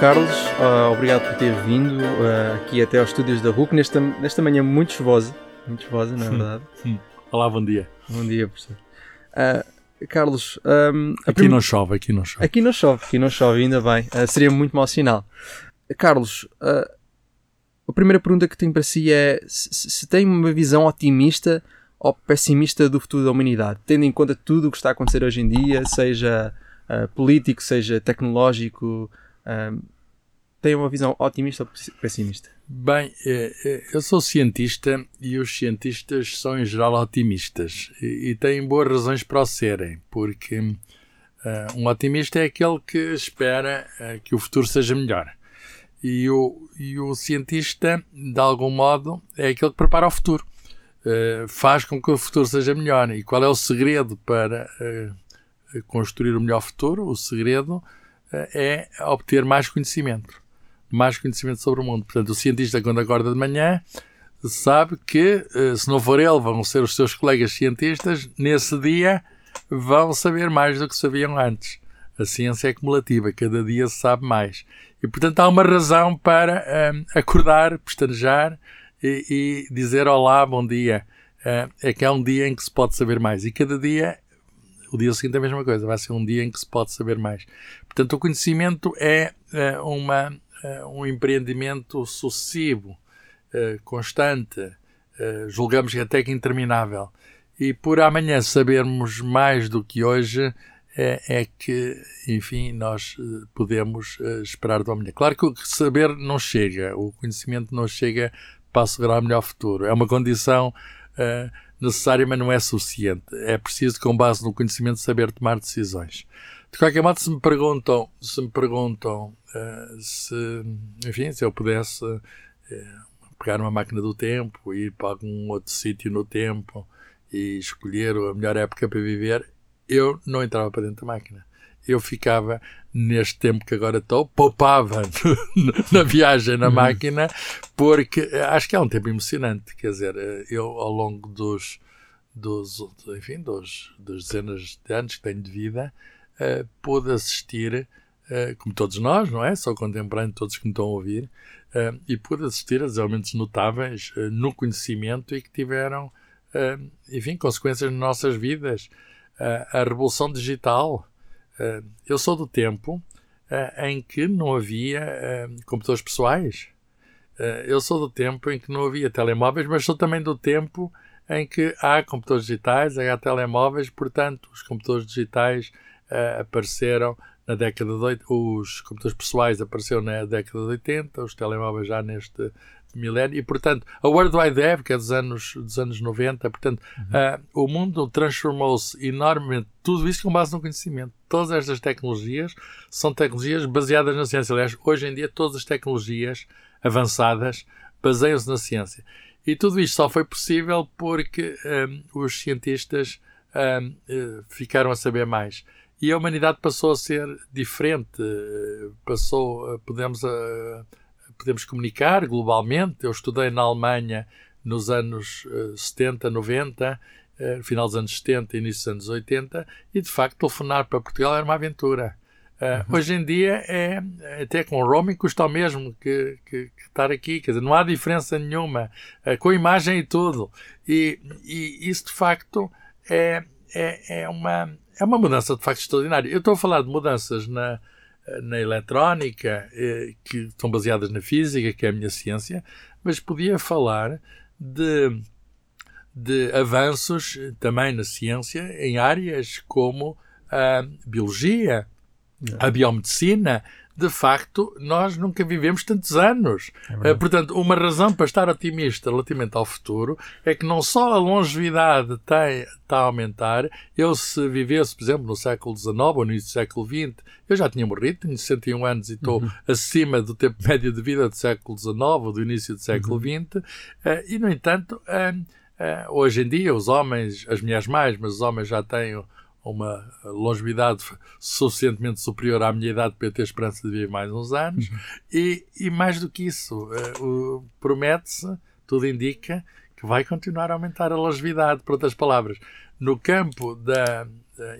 Carlos, uh, obrigado por ter vindo uh, aqui até aos estúdios da RUC nesta, nesta manhã muito chuvosa. Muito chuvosa, não é verdade? Olá, bom dia. Bom dia, professor. Uh, Carlos, um, aqui não chove, aqui não chove. Aqui não chove, aqui não chove, ainda bem. seria muito mau sinal. Carlos, a primeira pergunta que tenho para si é se, se tem uma visão otimista ou pessimista do futuro da humanidade, tendo em conta tudo o que está a acontecer hoje em dia, seja político, seja tecnológico, tem uma visão otimista ou pessimista? Bem, é, é, eu sou cientista e os cientistas são em geral otimistas e, têm boas razões para o serem, porque uh, um otimista é aquele que espera que o futuro seja melhor. E o, e o cientista, de algum modo, é aquele que prepara o futuro, faz com que o futuro seja melhor. E qual é o segredo para construir o melhor futuro? O segredo obter mais conhecimento. Mais conhecimento sobre o mundo. Portanto, o cientista, quando acorda de manhã, sabe que, eh, se não for ele, vão ser os seus colegas cientistas, nesse dia vão saber mais do que sabiam antes. A ciência é cumulativa, cada dia se sabe mais. E, portanto, há uma razão para um, eh, acordar, pestanejar e, e, dizer olá, bom dia. Uh, é que é um dia em que se pode saber mais. E cada dia o dia seguinte é a mesma coisa, vai ser um dia em que se pode saber mais. Portanto, o conhecimento é, é uma, é um empreendimento sucessivo, é, constante, julgamos até que interminável. E por amanhã sabermos mais do que hoje, é, que, enfim, nós podemos esperar do amanhã. Claro que o saber não chega, o conhecimento não chega para assegurar o melhor futuro. É uma condição uh, necessária, mas não é suficiente. É preciso, com base no conhecimento, saber tomar decisões. De qualquer modo, se me perguntam, se me perguntam uh, se, enfim, se eu pudesse uh, pegar uma máquina do tempo, ir para algum outro sítio no tempo e escolher a melhor época para viver, eu não entrava para dentro da máquina. Eu ficava neste tempo que agora estou, poupava na viagem na uhum. máquina, porque acho que é um tempo emocionante. Quer dizer, eu ao longo dos, dos, enfim, dos, das dezenas de anos que tenho de vida, uh, pude assistir, uh, como todos nós, não é? Só contemporâneo todos que me estão a ouvir, uh, e pude assistir a desenvolvimentos notáveis no conhecimento e que tiveram, enfim, consequências nas nossas vidas. a revolução digital, eu sou do tempo uh, em que não havia uh, computadores pessoais. eu sou do tempo em que não havia telemóveis, mas sou também do tempo em que há computadores digitais, há telemóveis, portanto, os computadores digitais apareceram na década de 80, os computadores pessoais apareceram na década de 80, os telemóveis já neste milénio, e portanto, a World Wide Web, que é dos anos, dos anos 90, portanto, uhum. uh, o mundo transformou-se enormemente, tudo isso com base no conhecimento. Todas estas tecnologias são tecnologias baseadas na ciência. Aliás, hoje em dia, todas as tecnologias avançadas baseiam-se na ciência. E tudo isto só foi possível porque um, ah, os cientistas um, uh, ficaram a saber mais. E a humanidade passou a ser diferente, passou, podemos podemos comunicar globalmente. Eu estudei na Alemanha nos anos uh, 70, 90, uh, final dos anos 70 início dos anos 80, e de facto telefonar para Portugal era uma aventura. Uh, uhum. Hoje em dia é até com o roaming custa o mesmo que, que, que, estar aqui, quer dizer, não há diferença nenhuma, uh, com imagem e tudo. E, e isso de facto é, é, é, uma, é uma mudança de facto extraordinária. Eu estou a falar de mudanças na, na eletrónica, eh, que estão baseadas na física, que é a minha ciência, mas podia falar de, de avanços também na ciência em áreas como a biologia, a biomedicina, de facto, nós nunca vivemos tantos anos. É uh, portanto, uma razão para estar otimista relativamente ao futuro é que não só a longevidade tem, está a aumentar, eu se vivesse, por exemplo, no século XIX ou no início do século XX, eu já tinha morrido, tenho 61 anos e estou uhum. acima do tempo médio de vida do século XIX ou do início do século uhum. XX, uh, e, no entanto, uh, hoje em dia, os homens, as mulheres mais, mas os homens já têm uma longevidade suficientemente superior à minha idade para eu ter esperança de viver mais uns anos. Uhum. E, e, mais do que isso, uh, promete-se, tudo indica, que vai continuar a aumentar a longevidade, por outras palavras. No campo da,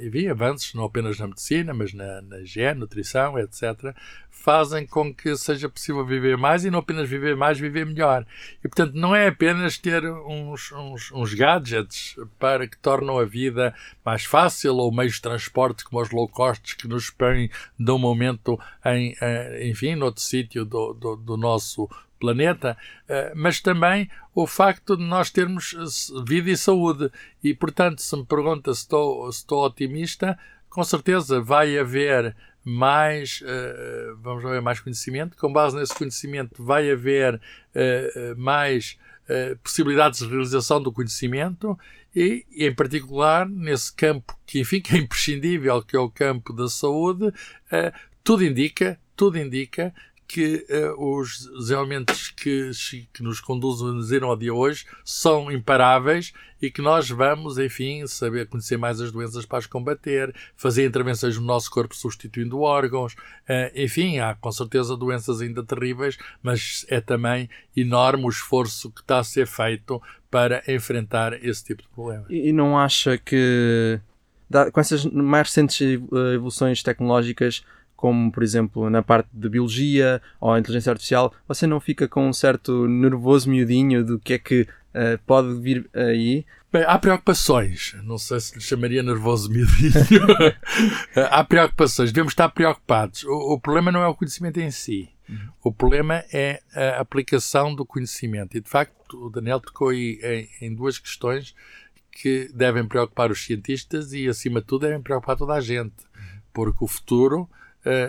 enfim, avanços, não apenas na medicina, mas na, na higiene, nutrição, etc., fazem com que seja possível viver mais e não apenas viver mais, viver melhor. E, portanto, não é apenas ter uns, uns, uns gadgets para que tornam a vida mais fácil ou meios de transporte como os low costs que nos põem de um momento em, eh, enfim, noutro sítio do, do, do nosso planeta, eh, mas também o facto de nós termos eh, vida e saúde. E, portanto, se me pergunta se estou, se estou otimista, com certeza vai haver mais, uh, vamos ver, mais conhecimento. Com base nesse conhecimento vai haver mais possibilidades de realização do conhecimento e, em particular, nesse campo que, enfim, que é imprescindível, que é o campo da saúde, tudo indica, tudo indica que uh, os, os, elementos que, que nos conduzem ao dia hoje são imparáveis e que nós vamos, enfim, saber conhecer mais as doenças para as combater, fazer intervenções no nosso corpo substituindo órgãos, uh, enfim, há com certeza doenças ainda terríveis, mas é também enorme o esforço que está a ser feito para enfrentar esse tipo de problemas. E, não acha que, com essas mais recentes evoluções tecnológicas, como por exemplo na parte de biologia ou inteligência artificial, você não fica com um certo nervoso miudinho do que é que uh, pode vir aí? Bem, há preocupações. Não sei se lhe chamaria nervoso miudinho. há preocupações. Devemos estar preocupados. O, o, problema não é o conhecimento em si. Uhum. O problema é a aplicação do conhecimento. E de facto, o Daniel tocou aí em, em duas questões que devem preocupar os cientistas e, acima de tudo, devem preocupar toda a gente. Uhum. Porque o futuro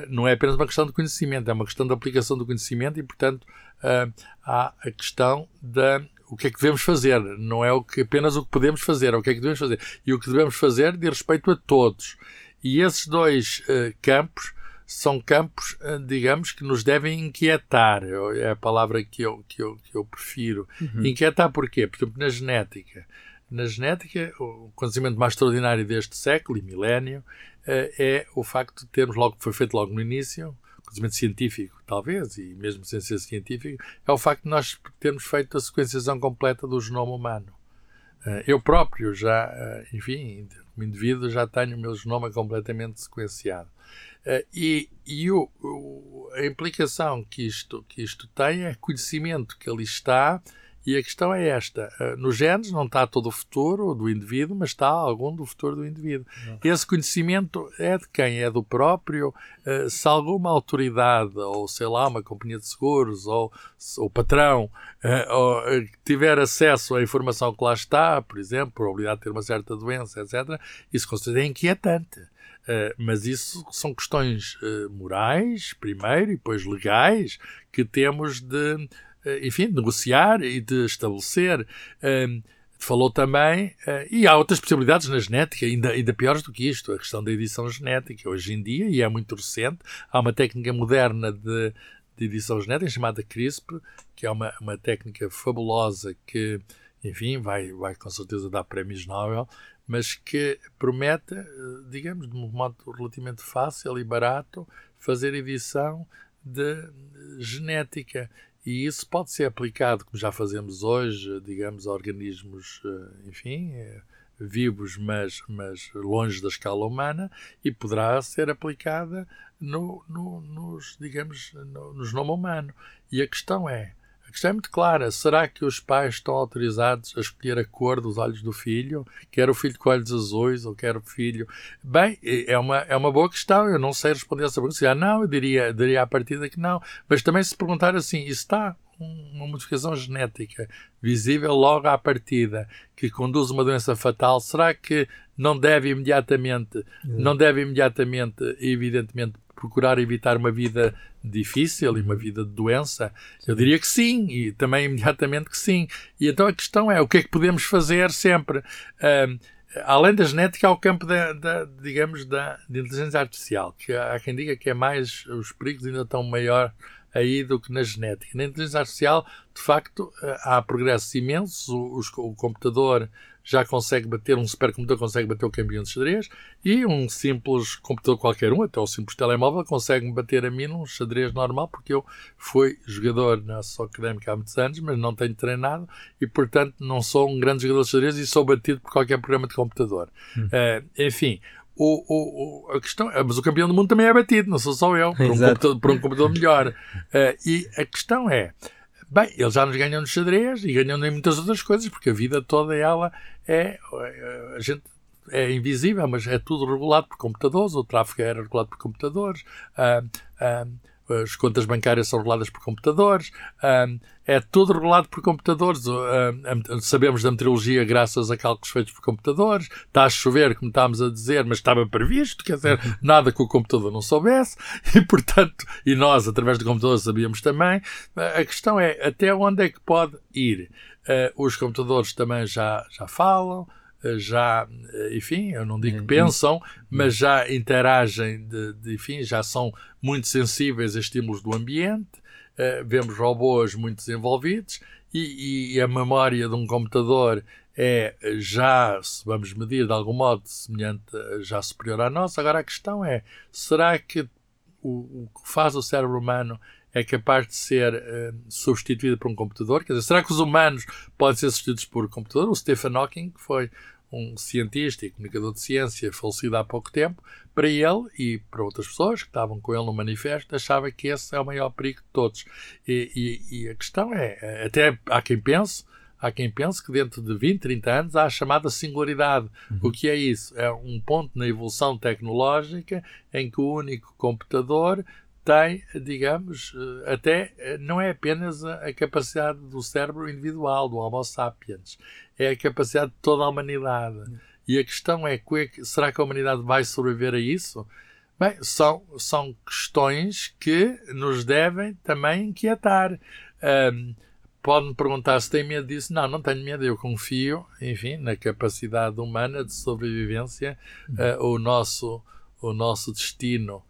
não é apenas uma questão de conhecimento, é uma questão de aplicação do conhecimento e, portanto, uh, há a questão da o que é que devemos fazer, não é o que, apenas o que podemos fazer, é o que é que devemos fazer. E o que devemos fazer de respeito a todos. E esses dois uh, campos são campos, digamos, que nos devem inquietar. É a palavra que eu, que eu, que eu prefiro. Uhum. Inquietar porquê? Por exemplo, na genética. Na genética, o conhecimento mais extraordinário deste século e milénio eh, é o facto de termos logo, foi feito logo no início, conhecimento científico, talvez, e mesmo sem ser científico, é o facto de nós termos feito a sequenciação completa do genoma humano. Eh, eu próprio já, eh, enfim, como indivíduo, já tenho o meu genoma completamente sequenciado. E, e o, o, a implicação que isto, que isto tem é conhecimento que ali está e a questão é esta: uh, nos genes não está todo o futuro do indivíduo, mas está algum do futuro do indivíduo. Não. Esse conhecimento é de quem? É do próprio. Uh, se alguma autoridade, ou sei lá, uma companhia de seguros, ou o patrão, uh, ou, tiver acesso à informação que lá está, por exemplo, probabilidade de ter uma certa doença, etc., isso com certeza é inquietante. Uh, mas isso são questões uh, morais, primeiro, e depois legais, que temos de eh, enfim, de negociar e de estabelecer. Ehm, falou também, uh, e há outras possibilidades na genética, ainda, ainda piores do que isto, a questão da edição genética. Hoje em dia, e é muito recente, há uma técnica moderna de, de edição genética chamada CRISPR, que é uma, uma técnica fabulosa que, enfim, vai, vai com certeza dar prémios Nobel, mas que promete, eh, digamos, de um modo relativamente fácil e barato, fazer edição de genética. E isso pode ser aplicado, como já fazemos hoje, digamos, a organismos, eh, enfim, eh, vivos, mas, mas longe da escala humana, e poderá ser aplicada no, no, nos, digamos, no, no genoma humano. E a questão é, a questão é muito clara. Será que os pais estão autorizados a escolher a cor dos olhos do filho? Quer o filho com olhos azuis ou quer o filho. Bem, é uma, é uma boa questão. Eu não sei responder essa pergunta. Ah, não, eu diria, diria à partida que não. Mas também se perguntar assim, está uma modificação genética visível logo à partida que conduz a uma doença fatal, será que não deve imediatamente, não deve imediatamente, evidentemente, procurar evitar uma vida difícil e uma vida de doença? Eu diria que sim, e também imediatamente que sim. E então a questão é o que é que podemos fazer sempre? Uh, além da genética, há o campo da, da digamos, da, da, inteligência artificial, que há quem diga que é mais, os perigos ainda estão maior aí do que na genética. Na inteligência artificial, de facto, eh, há progressos imensos. O, o, computador já consegue bater, um supercomputador consegue bater o campeão de xadrez e um simples computador qualquer um, até o simples telemóvel, consegue bater a mim num xadrez normal, porque eu fui jogador na só académica há muitos anos, mas não tenho treinado e, portanto, não sou um grande jogador de xadrez e sou batido por qualquer programa de computador. Hum. Uh, enfim, o, o, a questão é, mas o campeão do mundo também é batido, não sou só eu, por um, computador, por um computador melhor. Uh, e a questão é, bem, ele já nos ganhou no xadrez e ganhou em muitas outras coisas, porque a vida toda ela é, a gente é invisível, mas é tudo regulado por computadores, o tráfego era regulado por computadores. Uh, uh, as contas bancárias são reguladas por computadores, é tudo regulado por computadores. sabemos da meteorologia graças a cálculos feitos por computadores. Está a chover, como estávamos a dizer, mas estava previsto, quer dizer, nada que o computador não soubesse, e portanto, e nós, através do computador, sabíamos também. A questão é até onde é que pode ir. Ah, os computadores também já, já falam já, enfim, eu não digo que uhum. pensam, mas já interagem, de, de, enfim, já são muito sensíveis a estímulos do ambiente. Uh, vemos robôs muito desenvolvidos e, e, a memória de um computador é já, se vamos medir de algum modo, semelhante, já superior à nossa. Agora a questão é: será que o, o que faz o cérebro humano é capaz de ser uh, substituído por um computador? Quer dizer, será que os humanos podem ser substituídos por um computador? O Stephen Hawking, que foi um cientista e comunicador de ciência falecido há pouco tempo, para ele e para outras pessoas que estavam com ele no manifesto, achava que esse é o maior perigo de todos. E, e, e a questão é, até há quem pense, há quem pense que dentro de 20, 30 anos há a chamada singularidade. Uhum. O que é isso? É um ponto na evolução tecnológica em que o único computador tem, digamos, eh, até eh, não é apenas a, capacidade do cérebro individual, do Homo sapiens, é a capacidade de toda a humanidade. E a questão é, será que a humanidade vai sobreviver a isso? Bem, são, são questões que nos devem também inquietar. Um, Pode-me perguntar se tem medo disso. Não, não tenho medo. Eu confio, enfim, na capacidade humana de sobrevivência. Uh, o, nosso, o nosso destino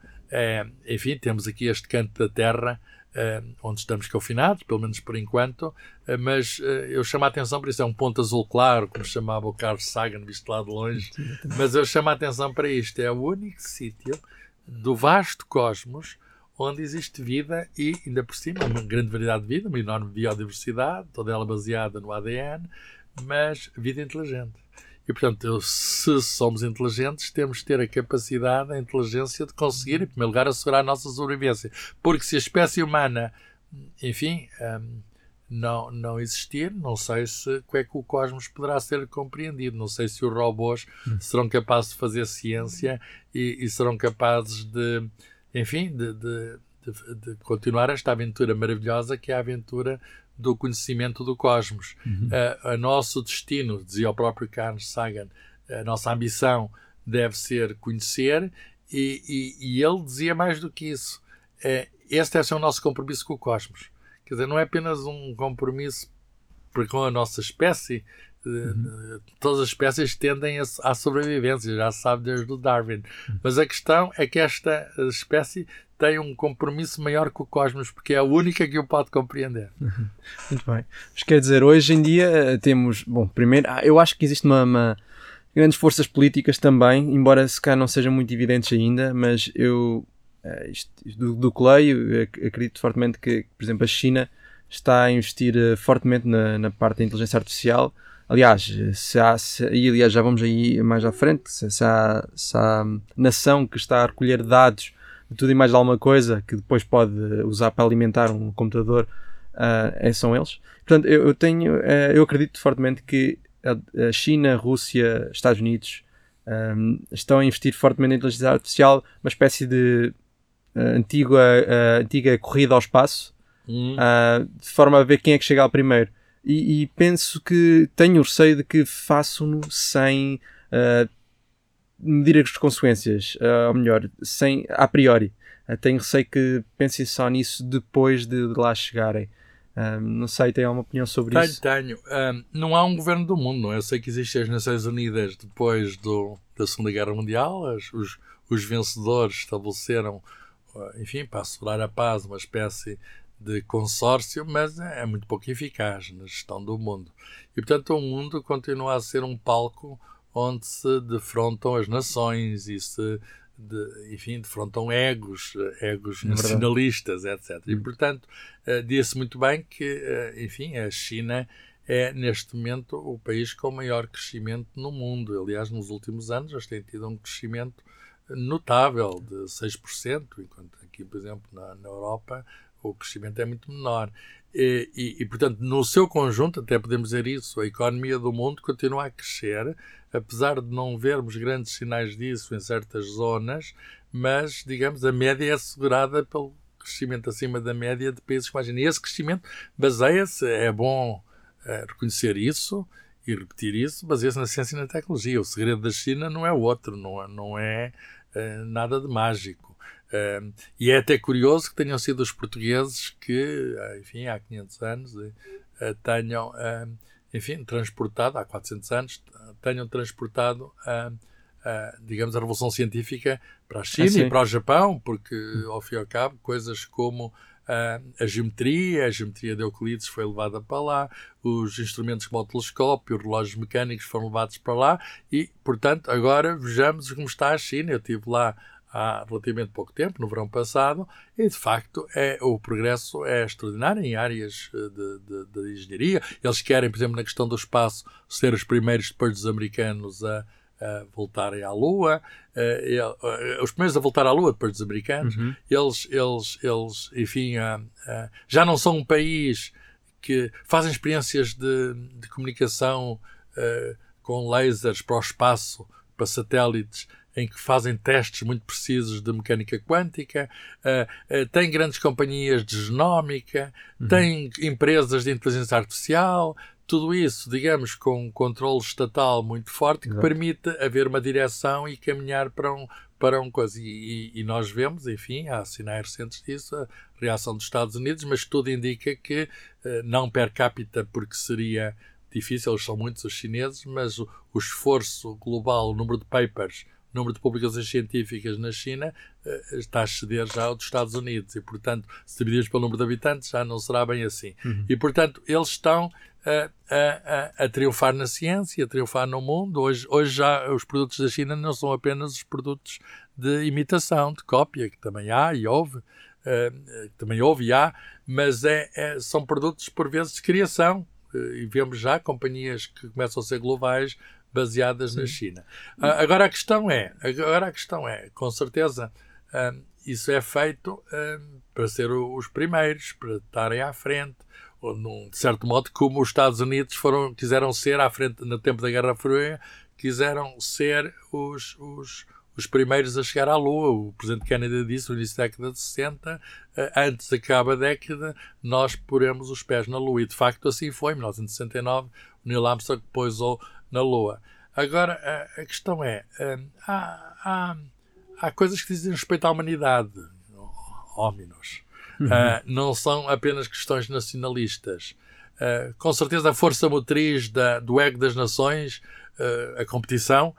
enfim, temos aqui este canto da terra Uh, onde estamos confinados, pelo menos por enquanto, uh, mas uh, eu chamo a atenção, por isso é um ponto azul claro, como chamava o Carlos Sagan, visto lá de longe, mas eu chamo a atenção para isto: é o único sítio do vasto cosmos onde existe vida e, ainda por cima, uma grande variedade de vida, uma enorme biodiversidade, toda ela baseada no ADN, mas vida inteligente. E, portanto, se somos inteligentes, temos de ter a capacidade, a inteligência de conseguir, em primeiro lugar, assegurar a nossa sobrevivência. Porque se a espécie humana, enfim, um, não, não existir, não sei se como é que o cosmos poderá ser compreendido. Não sei se os robôs hum. serão capazes de fazer ciência e, e serão capazes de, enfim, de, de, de, de continuar esta aventura maravilhosa que é a aventura do conhecimento do cosmos. Uhum. Uh, a nosso destino, dizia o próprio Carl Sagan, a nossa ambição deve ser conhecer, e, e, e ele dizia mais do que isso. Uh, este deve ser o nosso compromisso com o cosmos. Quer dizer, não é apenas um compromisso com a nossa espécie, Uhum. Todas as espécies tendem à sobrevivência, já se sabe desde o Darwin. Uhum. Mas a questão é que esta espécie tem um compromisso maior com o cosmos, porque é a única que o pode compreender. Muito bem. Mas quer dizer, hoje em dia eh, temos. Bom, primeiro, ah, eu acho que existe uma, uma grandes forças políticas também, embora se calhar não sejam muito evidentes ainda, mas eu. Eh, isto, do, do que leio, acredito fortemente que, por exemplo, a China está a investir eh, fortemente na, na parte da inteligência artificial Aliás, se há, se, e aliás já vamos aí mais à frente, se, se, há, se há nação que está a recolher dados de tudo e mais de alguma coisa que depois pode usar para alimentar um computador, uh, são eles. Portanto, eu, eu tenho, uh, eu acredito fortemente que a, a China, Rússia, Estados Unidos um, estão a investir fortemente em inteligência artificial, uma espécie de uh, antiga, antiga corrida ao espaço, hum. de forma a ver quem é que chega ao primeiro e, e penso que tenho receio de que façam-no sem medir as consequências, uh, ou melhor, sem a priori. Uh, tenho receio que pensem só nisso depois de, de lá chegarem. não sei, tem alguma opinião sobre tenho, isso? Tenho. não há um governo do mundo, não é? Eu sei que existem as Nações Unidas depois do, da Segunda Guerra Mundial, as, os, os vencedores estabeleceram, enfim, para assegurar a paz, uma espécie de consórcio, mas é muito pouco eficaz na gestão do mundo. E, portanto, o mundo continua a ser um palco onde se defrontam as nações e se, de, enfim, defrontam egos, egos é nacionalistas, etc. E, hum. portanto, uh, diz-se muito bem que, uh, enfim, a China é, neste momento, o país com maior crescimento no mundo. Aliás, nos últimos anos, eles têm tido um crescimento notável de 6%, enquanto aqui, por exemplo, na, na Europa, o crescimento é muito menor. E, e, e, portanto, no seu conjunto, até podemos dizer isso, a economia do mundo continua a crescer, apesar de não vermos grandes sinais disso em certas zonas, mas, digamos, a média é assegurada pelo crescimento acima da média de países mais. E esse crescimento baseia-se, é bom é, reconhecer isso e repetir isso, baseia-se na ciência e na tecnologia. O segredo da China não é outro, não é, não é, é nada de mágico. E é até curioso que tenham sido os portugueses que, enfim, há 500 anos, tenham, enfim, transportado, há 400 anos, tenham transportado Uh, digamos, a revolução científica para a China ah, e para o Japão, porque, ao fim e ao cabo, coisas como a geometria, a geometria de Euclides foi levada para lá, os instrumentos como o telescópio, os relógios mecânicos foram levados para lá e, portanto, agora vejamos como está a China. Eu estive lá há relativamente pouco tempo, no verão passado, e de facto é, o progresso é extraordinário em áreas de, de, de engenharia. Eles querem, por exemplo, na questão do espaço, ser os primeiros depois dos americanos a uh, voltarem à Lua, uh, uh, os primeiros a voltar à Lua depois dos americanos, uhum. eles, eles, eles, enfim, já não são um país que fazem experiências de, de comunicação com lasers para o espaço, para satélites, em que fazem testes muito precisos de mecânica quântica, uh, uh, tem grandes companhias de genómica, uhum. tem empresas de inteligência artificial, tudo isso, digamos, com um controle estatal muito forte que Exato. permite haver uma direção e caminhar para um para um coisa. E, e, nós vemos, enfim, há sinais recentes disso, a reação dos Estados Unidos, mas tudo indica que uh, não per capita, porque seria difícil, eles são muitos os chineses, mas o, o esforço global, o número de papers, o número de publicações científicas na China uh, está a exceder já ao dos Estados Unidos e, portanto, se dividirmos pelo número de habitantes, já não será bem assim. Uhum. E, portanto, eles estão a, a, a, triunfar na ciência, a triunfar no mundo. Hoje, hoje já os produtos da China não são apenas os produtos de imitação, de cópia, que também há e houve, uh, também houve e há, mas é, é, são produtos por vezes de criação. Uh, e vemos já companhias que começam a ser globais baseadas Sim. na China. Uh, agora a questão é, agora a questão é, com certeza, isso é feito para ser os primeiros, para estarem à frente ou num, de certo modo, como os Estados Unidos foram, quiseram ser, à frente, no tempo da Guerra Fria, quiseram ser os, os, os primeiros a chegar à Lua. O Presidente Kennedy disse no início da década de 60, eh, antes de acabar a década, nós poremos os pés na Lua. E de facto assim foi. Em 1969, o Neil Armstrong pousou na Lua. Agora, a, questão é: eh, há, há, há coisas que dizem respeito à humanidade, homens Uh, não são apenas questões nacionalistas. Uh, com certeza, a força motriz da, do ego das nações, uh, a competição,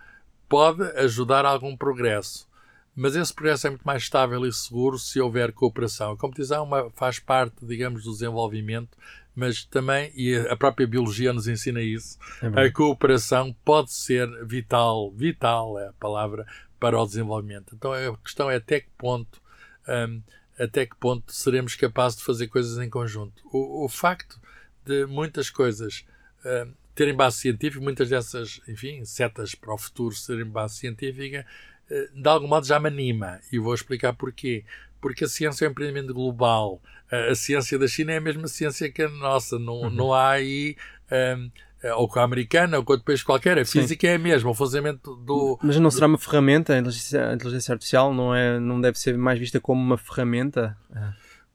pode ajudar a algum progresso. Mas esse progresso é muito mais estável e seguro se houver cooperação. A competição é uma, faz parte, digamos, do desenvolvimento, mas também, e a própria biologia nos ensina isso, é a cooperação pode ser vital, vital é a palavra, para o desenvolvimento. Então a questão é até que ponto um, até que ponto seremos capazes de fazer coisas em conjunto. O, o facto de muitas coisas uh, terem base científica, muitas dessas, enfim, setas para o futuro serem base científica, uh, de algum modo já me anima. E vou explicar porquê. Porque a ciência é um empreendimento global. A ciência da China é a mesma ciência que a nossa. Não, uhum. não há aí. Um, é, ou com a americana, ou com outro país qualquer. A física Sim. é a mesma, o funcionamento do. Mas não será uma ferramenta? A inteligência, artificial não, é, não deve ser mais vista como uma ferramenta?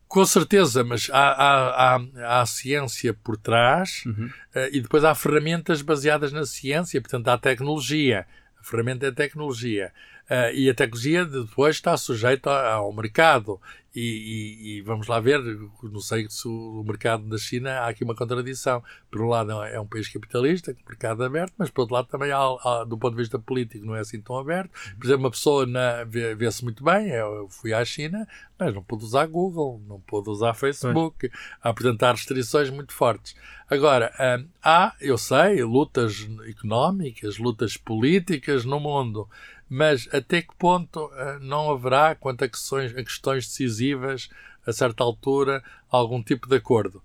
Com certeza, mas há, há, há, há ciência por trás uhum. uh, e depois há ferramentas baseadas na ciência, portanto há tecnologia. A ferramenta é a tecnologia. Uh, e a tecnologia depois está sujeita ao mercado. E, e, e, vamos lá ver, não sei se o mercado da China há aqui uma contradição. Por um lado é um país capitalista, com mercado aberto, mas por outro lado também há, há, do ponto de vista político não é assim tão aberto. Por exemplo, uma pessoa vê-se muito bem, eu fui à China, mas não pôde usar Google, não pôde usar Facebook. Há, portanto, há restrições muito fortes. Agora, hum, há, eu sei, lutas económicas, lutas políticas no mundo mas até que ponto uh, não haverá, quanto a questões, a questões decisivas a certa altura, algum tipo de acordo.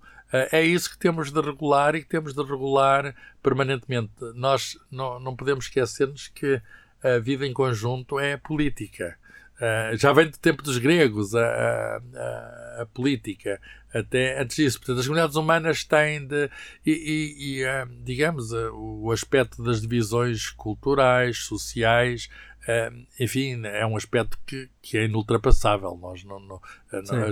É isso que temos de regular e que temos de regular permanentemente. Nós não, não podemos esquecer-nos que a vida em conjunto é política. Uh, já vem do tempo dos gregos a, a, a, política, até antes disso. Portanto, as comunidades humanas têm de. E, e, e uh, digamos, uh, o aspecto das divisões culturais, sociais, enfim, é um aspecto que, que é inultrapassável. Nós não, não,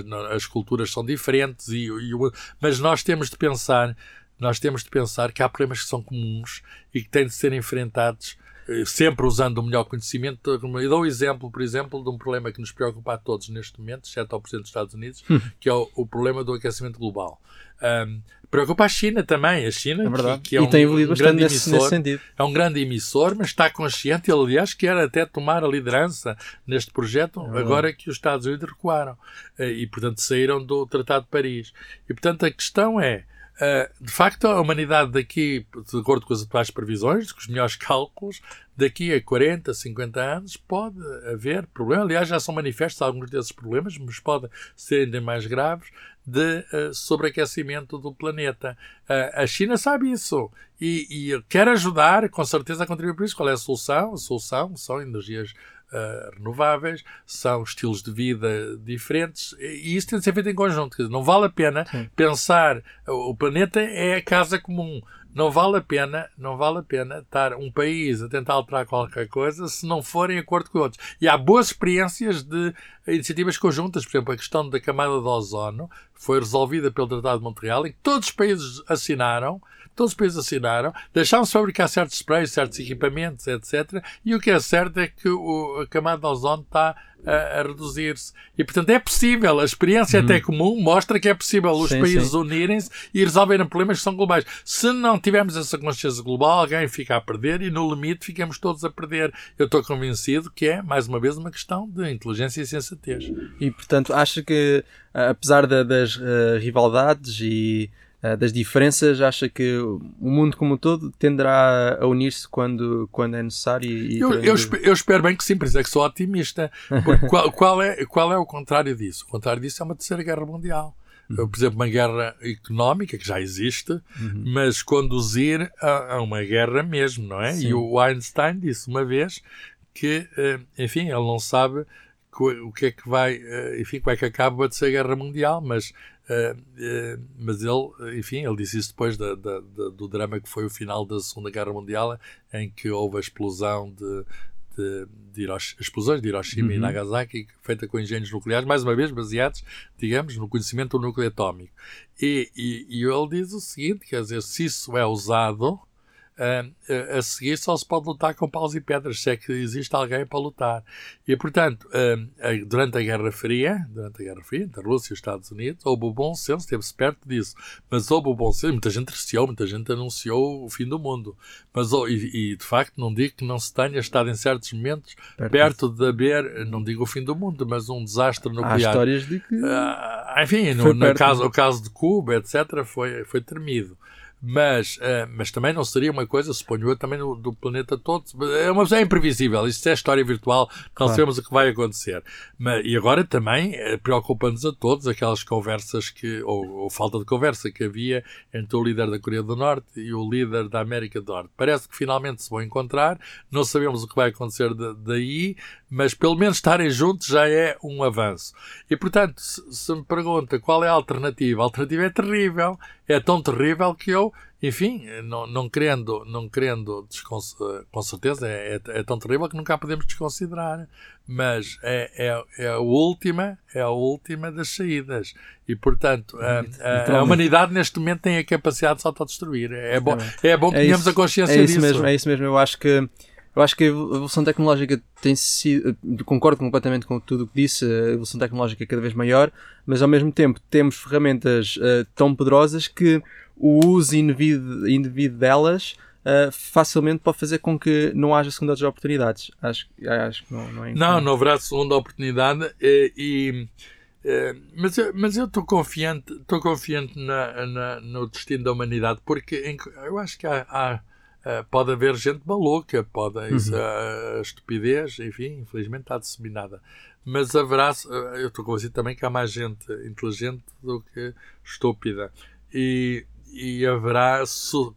não as, as, culturas são diferentes, e, e, mas nós temos de pensar. Nós temos de pensar que há problemas que são comuns e que têm de ser enfrentados eh, sempre usando o melhor conhecimento. Eu dou um exemplo, por exemplo, de um problema que nos preocupa a todos neste momento, exceto ao Presidente dos Estados Unidos, hum. que é o, o, problema do aquecimento global. Um, preocupa a China também. A China, é que, que, é e um, um grande nesse, emissor, nesse é um grande emissor, mas está consciente. Ele, aliás, quer até tomar a liderança neste projeto, é agora que os Estados Unidos recuaram eh, e, portanto, saíram do Tratado de Paris. E, portanto, a questão é Uh, de facto, a humanidade daqui, de acordo com as atuais previsões, com os melhores cálculos, daqui a 40, 50 anos pode haver problemas. Aliás, já são manifestos alguns desses problemas, mas podem ser ainda mais graves, de uh, sobreaquecimento do planeta. Uh, a China sabe isso e, e, quer ajudar, com certeza, a contribuir para isso. Qual é a solução? A solução são energias uh, renováveis, são estilos de vida diferentes e isso tem de ser feito em conjunto. Dizer, não vale a pena Sim. pensar o planeta é a casa comum. Não vale a pena, não vale a pena estar um país a tentar alterar qualquer coisa se não for em acordo com outros. E há boas experiências de iniciativas conjuntas, por exemplo, a questão da camada de ozono foi resolvida pelo Tratado de Montreal, em que todos os países assinaram todos os países assinaram, deixaram-se fabricar certos sprays, certos equipamentos, etc. E o que é certo é que o, a camada de ozono está a, a reduzir-se. E, portanto, é possível. A experiência uhum. até comum mostra que é possível os sim, países unirem-se e resolverem problemas que são globais. Se não tivermos essa consciência global, alguém fica a perder e, no limite, ficamos todos a perder. Eu estou convencido que é, mais uma vez, uma questão de inteligência e sensatez. E, portanto, acha que, apesar da, das uh, rivalidades e uh, das diferenças, acha que o mundo como um todo tenderá a unir-se quando, quando é necessário? E, eu, eu, eu, espero bem que sim, por isso é que sou otimista. Qual, qual, é, qual é o contrário disso? O contrário disso é uma terceira guerra mundial. Uhum. Por exemplo, uma guerra económica, que já existe, uhum. mas conduzir a, a, uma guerra mesmo, não é? Sim. E o Einstein disse uma vez que, eh, enfim, ele não sabe o que é que vai, eh, enfim, como é que acaba a Terceira Guerra Mundial, mas Uh, uh, mas ele, enfim, ele disse isso depois da, da, da, do drama que foi o final da Segunda Guerra Mundial, em que houve a explosão de, de, de Hirosh, explosões de Hiroshima uhum. e Nagasaki, feita com engenhos nucleares, mais uma vez baseados, digamos, no conhecimento do núcleo atómico. E, e, e ele diz o seguinte: quer dizer, se isso é usado uh, a seguir só se pode lutar com paus e pedras, se é que existe alguém para lutar. E, portanto, uh, durante a Guerra Fria, durante a Guerra Fria, entre a Rússia e os Estados Unidos, houve o bom senso, esteve-se perto disso, mas houve o bom senso, muita gente receou, muita gente anunciou o fim do mundo. Mas, oh, e, e, de facto, não digo que não se tenha estado em certos momentos perto, perto de haver, não digo o fim do mundo, mas um desastre nuclear. Há histórias de que. Uh, enfim, no, no caso, o caso de Cuba, etc., foi, foi tremido mas, uh, mas também não seria uma coisa, suponho eu, também do, do planeta todo. É, uma, é imprevisível, isto é história virtual, não claro. sabemos o que vai acontecer. Mas, e agora também uh, preocupa-nos a todos aquelas conversas que, ou, ou, falta de conversa que havia entre o líder da Coreia do Norte e o líder da América do Norte. Parece que finalmente se vão encontrar, não sabemos o que vai acontecer de, daí, mas pelo menos estarem juntos já é um avanço. E portanto, se, se me pergunta qual é a alternativa, a alternativa é terrível, é tão terrível que eu, enfim, não, não querendo, não querendo com certeza, é, é, é, tão terrível que nunca podemos desconsiderar. Mas é, é, é, a última, é a última das saídas. E, portanto, a, a, a humanidade neste momento tem a capacidade de se autodestruir. É bom, é bom que é tenhamos isso, a consciência é isso disso. Mesmo, é isso mesmo. Eu acho que eu acho que a evolução tecnológica tem sido. Concordo completamente com tudo o que disse, a evolução tecnológica é cada vez maior, mas ao mesmo tempo temos ferramentas uh, tão poderosas que o uso indevido, indevido delas uh, facilmente pode fazer com que não haja segundas oportunidades. Acho, acho que não, não é. Não, não haverá segunda oportunidade e. e eh, mas, mas eu estou confiante, estou confiante na, na, no destino da humanidade, porque eu acho que há, há Uh, pode haver gente maluca, pode uhum. isso, uh, a estupidez, enfim, infelizmente está disseminada. mas haverá, eu estou convencido também que há mais gente inteligente do que estúpida. E, e haverá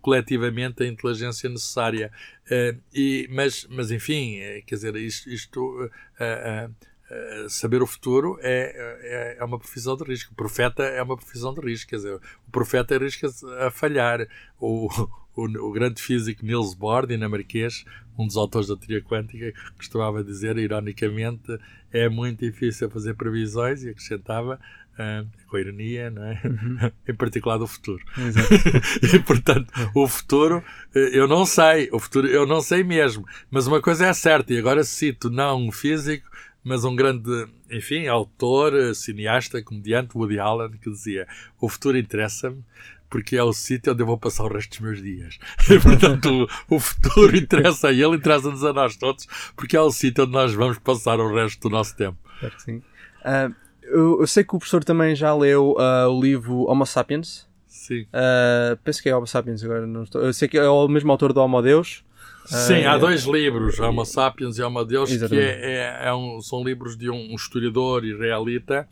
coletivamente a inteligência necessária. Uh, e, mas, mas, enfim, eh, quer dizer, isto, isto uh, uh, saber o futuro é, é, é, uma profissão de risco. O profeta é uma profissão de risco. Quer dizer, o profeta arrisca-se a falhar. O, o, o, grande físico Niels Bohr, dinamarquês, um dos autores da teoria quântica, costumava dizer, ironicamente, é muito difícil fazer previsões e acrescentava Uh, com a ironia, não é? Uhum. em particular do futuro. e, portanto, o futuro eh, eu não sei, o futuro eu não sei mesmo, mas uma coisa é certa, e agora cito não um físico, mas um grande, enfim, autor, eh, cineasta, comediante, Woody Allen, que dizia: O futuro interessa-me porque é o sítio onde eu vou passar o resto dos meus dias. E, portanto, o, o, futuro interessa a ele, interessa-nos a nós todos, porque é o sítio onde nós vamos passar o resto do nosso tempo. Claro que sim. Uh, eu, eu, sei que o professor também já leu uh, o livro Homo Sapiens. Sim. Uh, penso que é Homo Sapiens agora. Não estou. Eu sei que é o mesmo autor do Homo Deus. Sim, há dois livros, Homo Sapiens e Homo Deus, Exatamente. que é, é, é um, são livros de um, um historiador israelita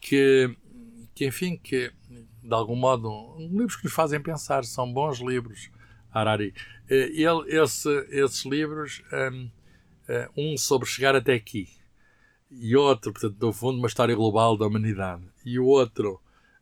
que, que, enfim, que de algum modo, livros que nos fazem pensar, são bons livros, Harari. Ele, esse, esses livros, um, um sobre chegar até aqui, e outro, portanto, no fundo, uma história global da humanidade, e o outro,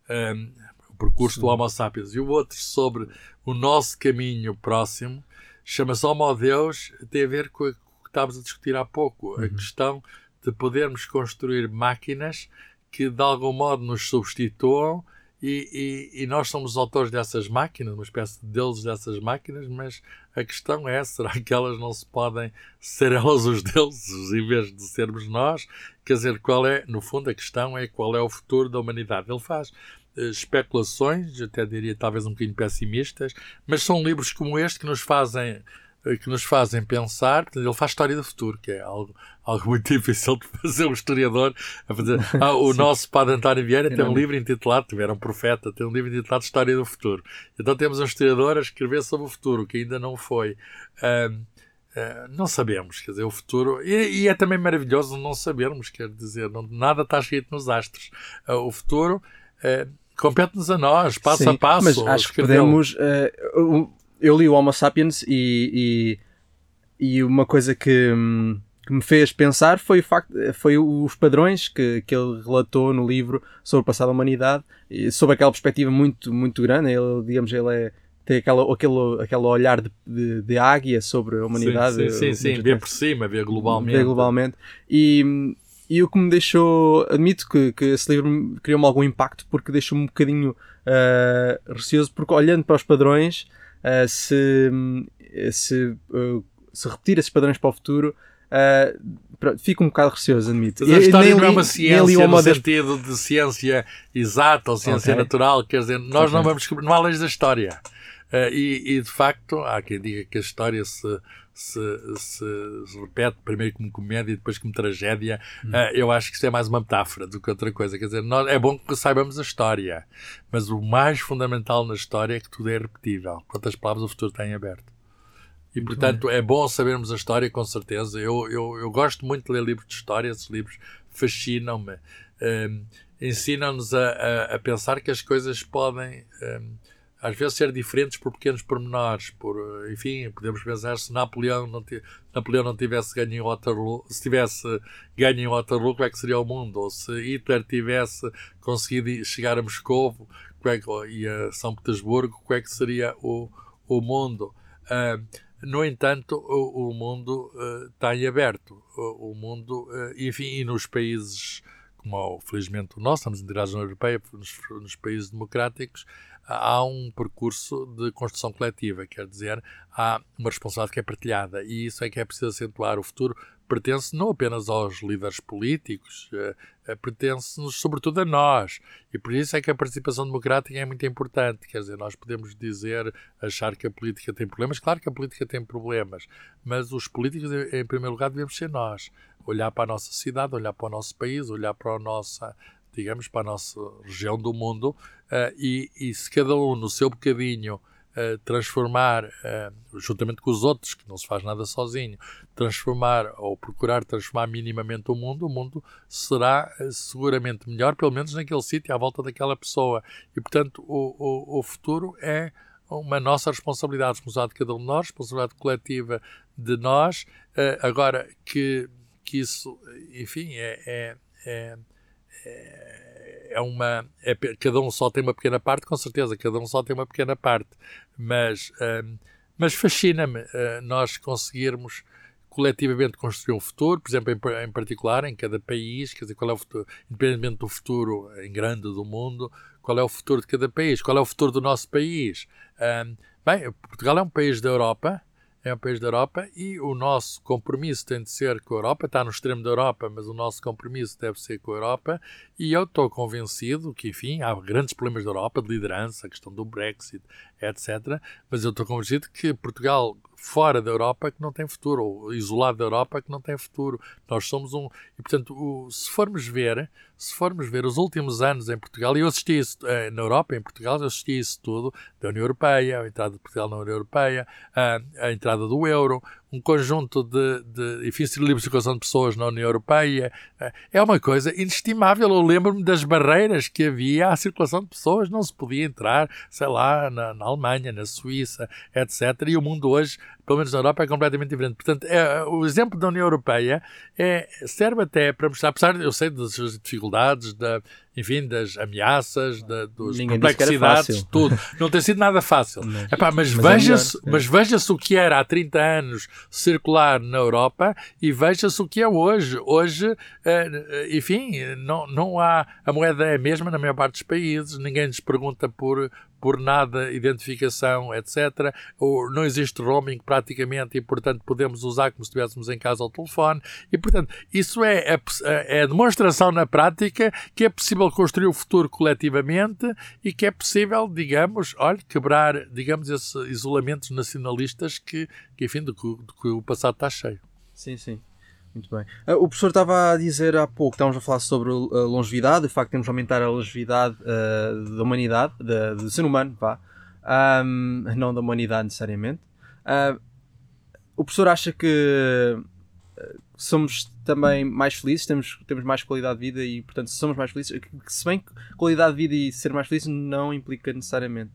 um, o percurso Sim. do Homo sapiens, e o outro sobre o nosso caminho próximo, chama-se Homo Deus, tem a ver com o que estávamos a discutir há pouco, uhum. a questão de podermos construir máquinas que de algum modo nos substituam e, e, e, nós somos autores dessas máquinas, uma espécie de deuses dessas máquinas, mas a questão é: será que elas não se podem ser elas os deuses em vez de sermos nós? Quer dizer, qual é, no fundo, a questão é qual é o futuro da humanidade. Ele faz uh, especulações, até diria talvez um bocadinho pessimistas, mas são livros como este que nos fazem eh, que nos fazem pensar. Ele faz história do futuro, que é algo, algo muito difícil de fazer um historiador. Fazer. Ah, o nosso Padre António Vieira tem um livro intitulado, tiver um profeta, tem um livro intitulado História do Futuro. Então temos um historiador a escrever sobre o futuro, que ainda não foi. Uh, não sabemos, quer dizer, o futuro. E, e, é também maravilhoso não sabermos, quer dizer, não, nada está escrito nos astros. Uh, o futuro. Uh, compete-nos a nós, passo Sim, a passo. Mas acho que podemos. Uh, eu li o Homo Sapiens e, e, e uma coisa que, que, me fez pensar foi, o facto, foi os padrões que, que ele relatou no livro sobre o passado da humanidade, e sobre aquela perspectiva muito, muito grande. Ele, digamos, ele é, tem aquela, aquele, aquele olhar de, de, de águia sobre a humanidade. Sim, sim, sim, sim. vê por cima, vê globalmente. Vê globalmente. E, e o que me deixou, admito que, que esse livro criou-me algum impacto porque deixou-me um bocadinho uh, receoso, porque olhando para os padrões, uh, se, se, uh, se repetir esses padrões para o futuro, uh, fico um bocado receoso, admito. Mas a história não é uma ciência no sentido de ciência exata ou ciência okay. natural, quer dizer, nós okay. não vamos não há leis da história. Uh, e, e, de facto, há quem diga que a história se, se, se, se repete primeiro como comédia e depois como tragédia. Hum. Uh, eu acho que isto é mais uma metáfora do que outra coisa. Quer dizer, nós, é bom que saibamos a história, mas o mais fundamental na história é que tudo é repetível. Quantas palavras o futuro tem aberto. E, muito portanto, bem. é bom sabermos a história, com certeza. Eu, eu, eu gosto muito de ler livros de história, esses livros fascinam-me. Um, ehm, Ensinam-nos a, a, a, pensar que as coisas podem. Um, ehm, às vezes ser diferentes por pequenos pormenores, por, eh, enfim, podemos pensar se Napoleão não, Napoleão não tivesse ganho em Waterloo, se tivesse ganho em Waterloo, como é que seria o mundo? Ou se Hitler tivesse conseguido chegar a Moscou é que, e a São Petersburgo, como é que seria o, o mundo? Uh, no entanto, o, o mundo uh, está em aberto. O, o mundo, uh, enfim, e nos países como felizmente o nosso, estamos em a União Europeia, nos, nos países democráticos, há um percurso de construção coletiva, quer dizer, há uma responsabilidade que é partilhada e isso é que é preciso acentuar. O futuro pertence não apenas aos líderes políticos, eh, eh, pertence-nos sobretudo a nós. E por isso é que a participação democrática é muito importante. Quer dizer, nós podemos dizer, achar que a política tem problemas. Claro que a política tem problemas, mas os políticos, em primeiro lugar, devemos ser nós. Olhar para a nossa cidade, olhar para o nosso país, olhar para a nossa digamos, para a nossa região do mundo uh, e, e, se cada um no seu bocadinho uh, transformar, uh, juntamente com os outros, que não se faz nada sozinho, transformar ou procurar transformar minimamente o mundo, o mundo será seguramente melhor, pelo menos naquele sítio, à volta daquela pessoa. E, portanto, o, o, o futuro é uma nossa responsabilidade, responsabilidade de cada um de nós, responsabilidade coletiva de nós. agora que, que isso, enfim, é, é, é, é é uma. É, cada um só tem uma pequena parte, com certeza, cada um só tem uma pequena parte. Mas, um, mas fascina-me uh, nós conseguirmos coletivamente construir um futuro, por exemplo, em, em, particular, em cada país, quer dizer, qual é o futuro, independentemente do futuro em grande do mundo, qual é o futuro de cada país, qual é o futuro do nosso país. Um, bem, Portugal é um país da Europa, é um país da Europa e o nosso compromisso tem de ser com a Europa, está no extremo da Europa, mas o nosso compromisso deve ser com a Europa e eu estou convencido que, enfim, há grandes problemas da Europa, de liderança, a questão do Brexit, etc. Mas eu estou convencido que Portugal, fora da Europa, que não tem futuro, ou isolado da Europa, que não tem futuro. Nós somos um. E, portanto, o, se formos ver, se formos ver os últimos anos em Portugal, e eu assisti isso eh, na Europa, em Portugal, eu assisti isso tudo, da União Europeia, a entrada de Portugal na União Europeia, a, a entrada do euro, um conjunto de, de enfim, de livre circulação de pessoas na União Europeia. É uma coisa inestimável. Eu lembro-me das barreiras que havia à circulação de pessoas. Não se podia entrar, sei lá, na, na Alemanha, na Suíça, etc. E o mundo hoje, pelo menos na Europa, é completamente diferente. Portanto, é, o exemplo da União Europeia é, serve até para mostrar, apesar de eu sei das dificuldades, da, enfim, das ameaças, da, das Ninguém complexidades, tudo. Não tem sido nada fácil. Mas, Epá, mas, mas é veja-se é mas veja o que era há 30 anos circular na Europa e veja-se o que é hoje. Hoje, eh, enfim, não, não há. A moeda é a mesma na maior parte dos países, ninguém nos pergunta por, por nada, identificação, etc. Não existe roaming praticamente e, portanto, podemos usar como se estivéssemos em casa ao telefone. E, portanto, isso é a, é a demonstração na prática que é possível construir o futuro coletivamente e que é possível, digamos, olha, quebrar, digamos, esses isolamentos nacionalistas que, que enfim, do que, do que o passado está cheio. Sim, sim. Muito bem. Uh, o professor estava a dizer há pouco, estávamos a falar sobre a longevidade, o facto de termos aumentar a longevidade uh, da humanidade, de, do ser humano, vá, um, não da humanidade necessariamente. Uh, o professor acha que somos também mais felizes, temos, temos mais qualidade de vida e, portanto, somos mais felizes. Se bem que qualidade de vida e ser mais feliz não implica necessariamente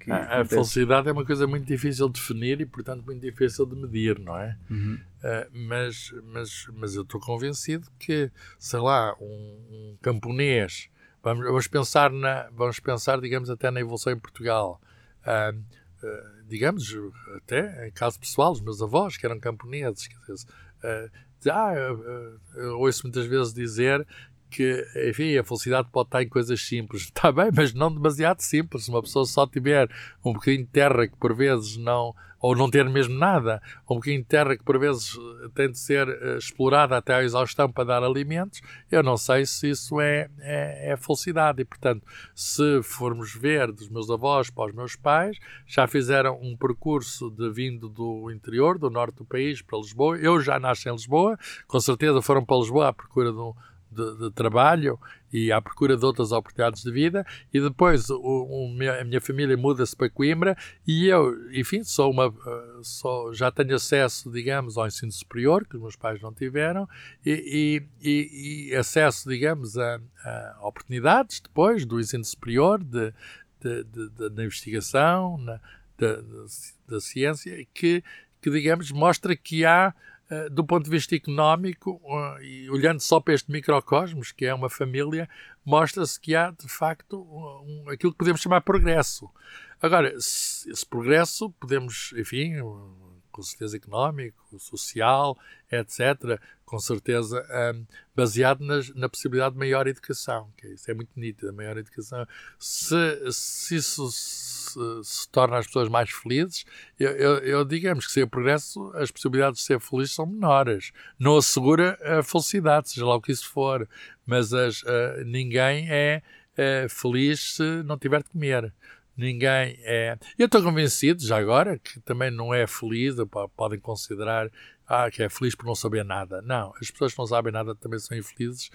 que a, a felicidade é uma coisa muito difícil de definir e, portanto, muito difícil de medir, não é? Uhum. Uh, mas, mas, mas eu estou convencido que, sei lá, um, um camponês, vamos, vamos, pensar na, vamos pensar, digamos, até na evolução em Portugal. Uh, uh, digamos, até em caso pessoal, os meus avós, que eram camponeses, quer dizer, ah, eu ouço muitas vezes dizer que, enfim, a felicidade pode estar em coisas simples. Está bem, mas não demasiado simples. Uma pessoa só tiver um bocadinho de terra que por vezes não, ou não ter mesmo nada, um bocadinho de terra que por vezes eh, tem de ser uh, explorada até à exaustão para dar alimentos, eu não sei se isso é, é, é, felicidade. E, portanto, se formos ver dos meus avós para os meus pais, já fizeram um percurso de vindo do interior, do norte do país, para Lisboa. Eu já nasci em Lisboa, com certeza foram para Lisboa à procura de um de, de, trabalho e à procura de outras oportunidades de vida. E depois o, o, a minha família muda-se para Coimbra e eu, enfim, sou uma, uh, sou, já tenho acesso, digamos, ao ensino superior, que os meus pais não tiveram, e, e, e acesso, digamos, a, a, oportunidades depois do ensino superior, de, de, de, de investigação, na, da ciência, que, que, digamos, mostra que há eh, do ponto de vista económico, uh, e olhando só para este microcosmos, que é uma família, mostra-se que há, de facto, um, aquilo que podemos chamar progresso. Agora, esse progresso podemos, enfim, com certeza económico, social, etc., com certeza um, baseado nas, na possibilidade de maior educação, que é isso é muito nítido, a maior educação. Se, se isso se, se, torna as pessoas mais felizes, eu, eu, eu, digamos que se o progresso, as possibilidades de ser feliz são menores. Não assegura a felicidade, seja lá o que isso for, mas as, uh, ninguém é uh, feliz se não tiver de comer ninguém é. Eu estou convencido, já agora, que também não é feliz, podem considerar ah, que é feliz por não saber nada. Não, as pessoas que não sabem nada também são infelizes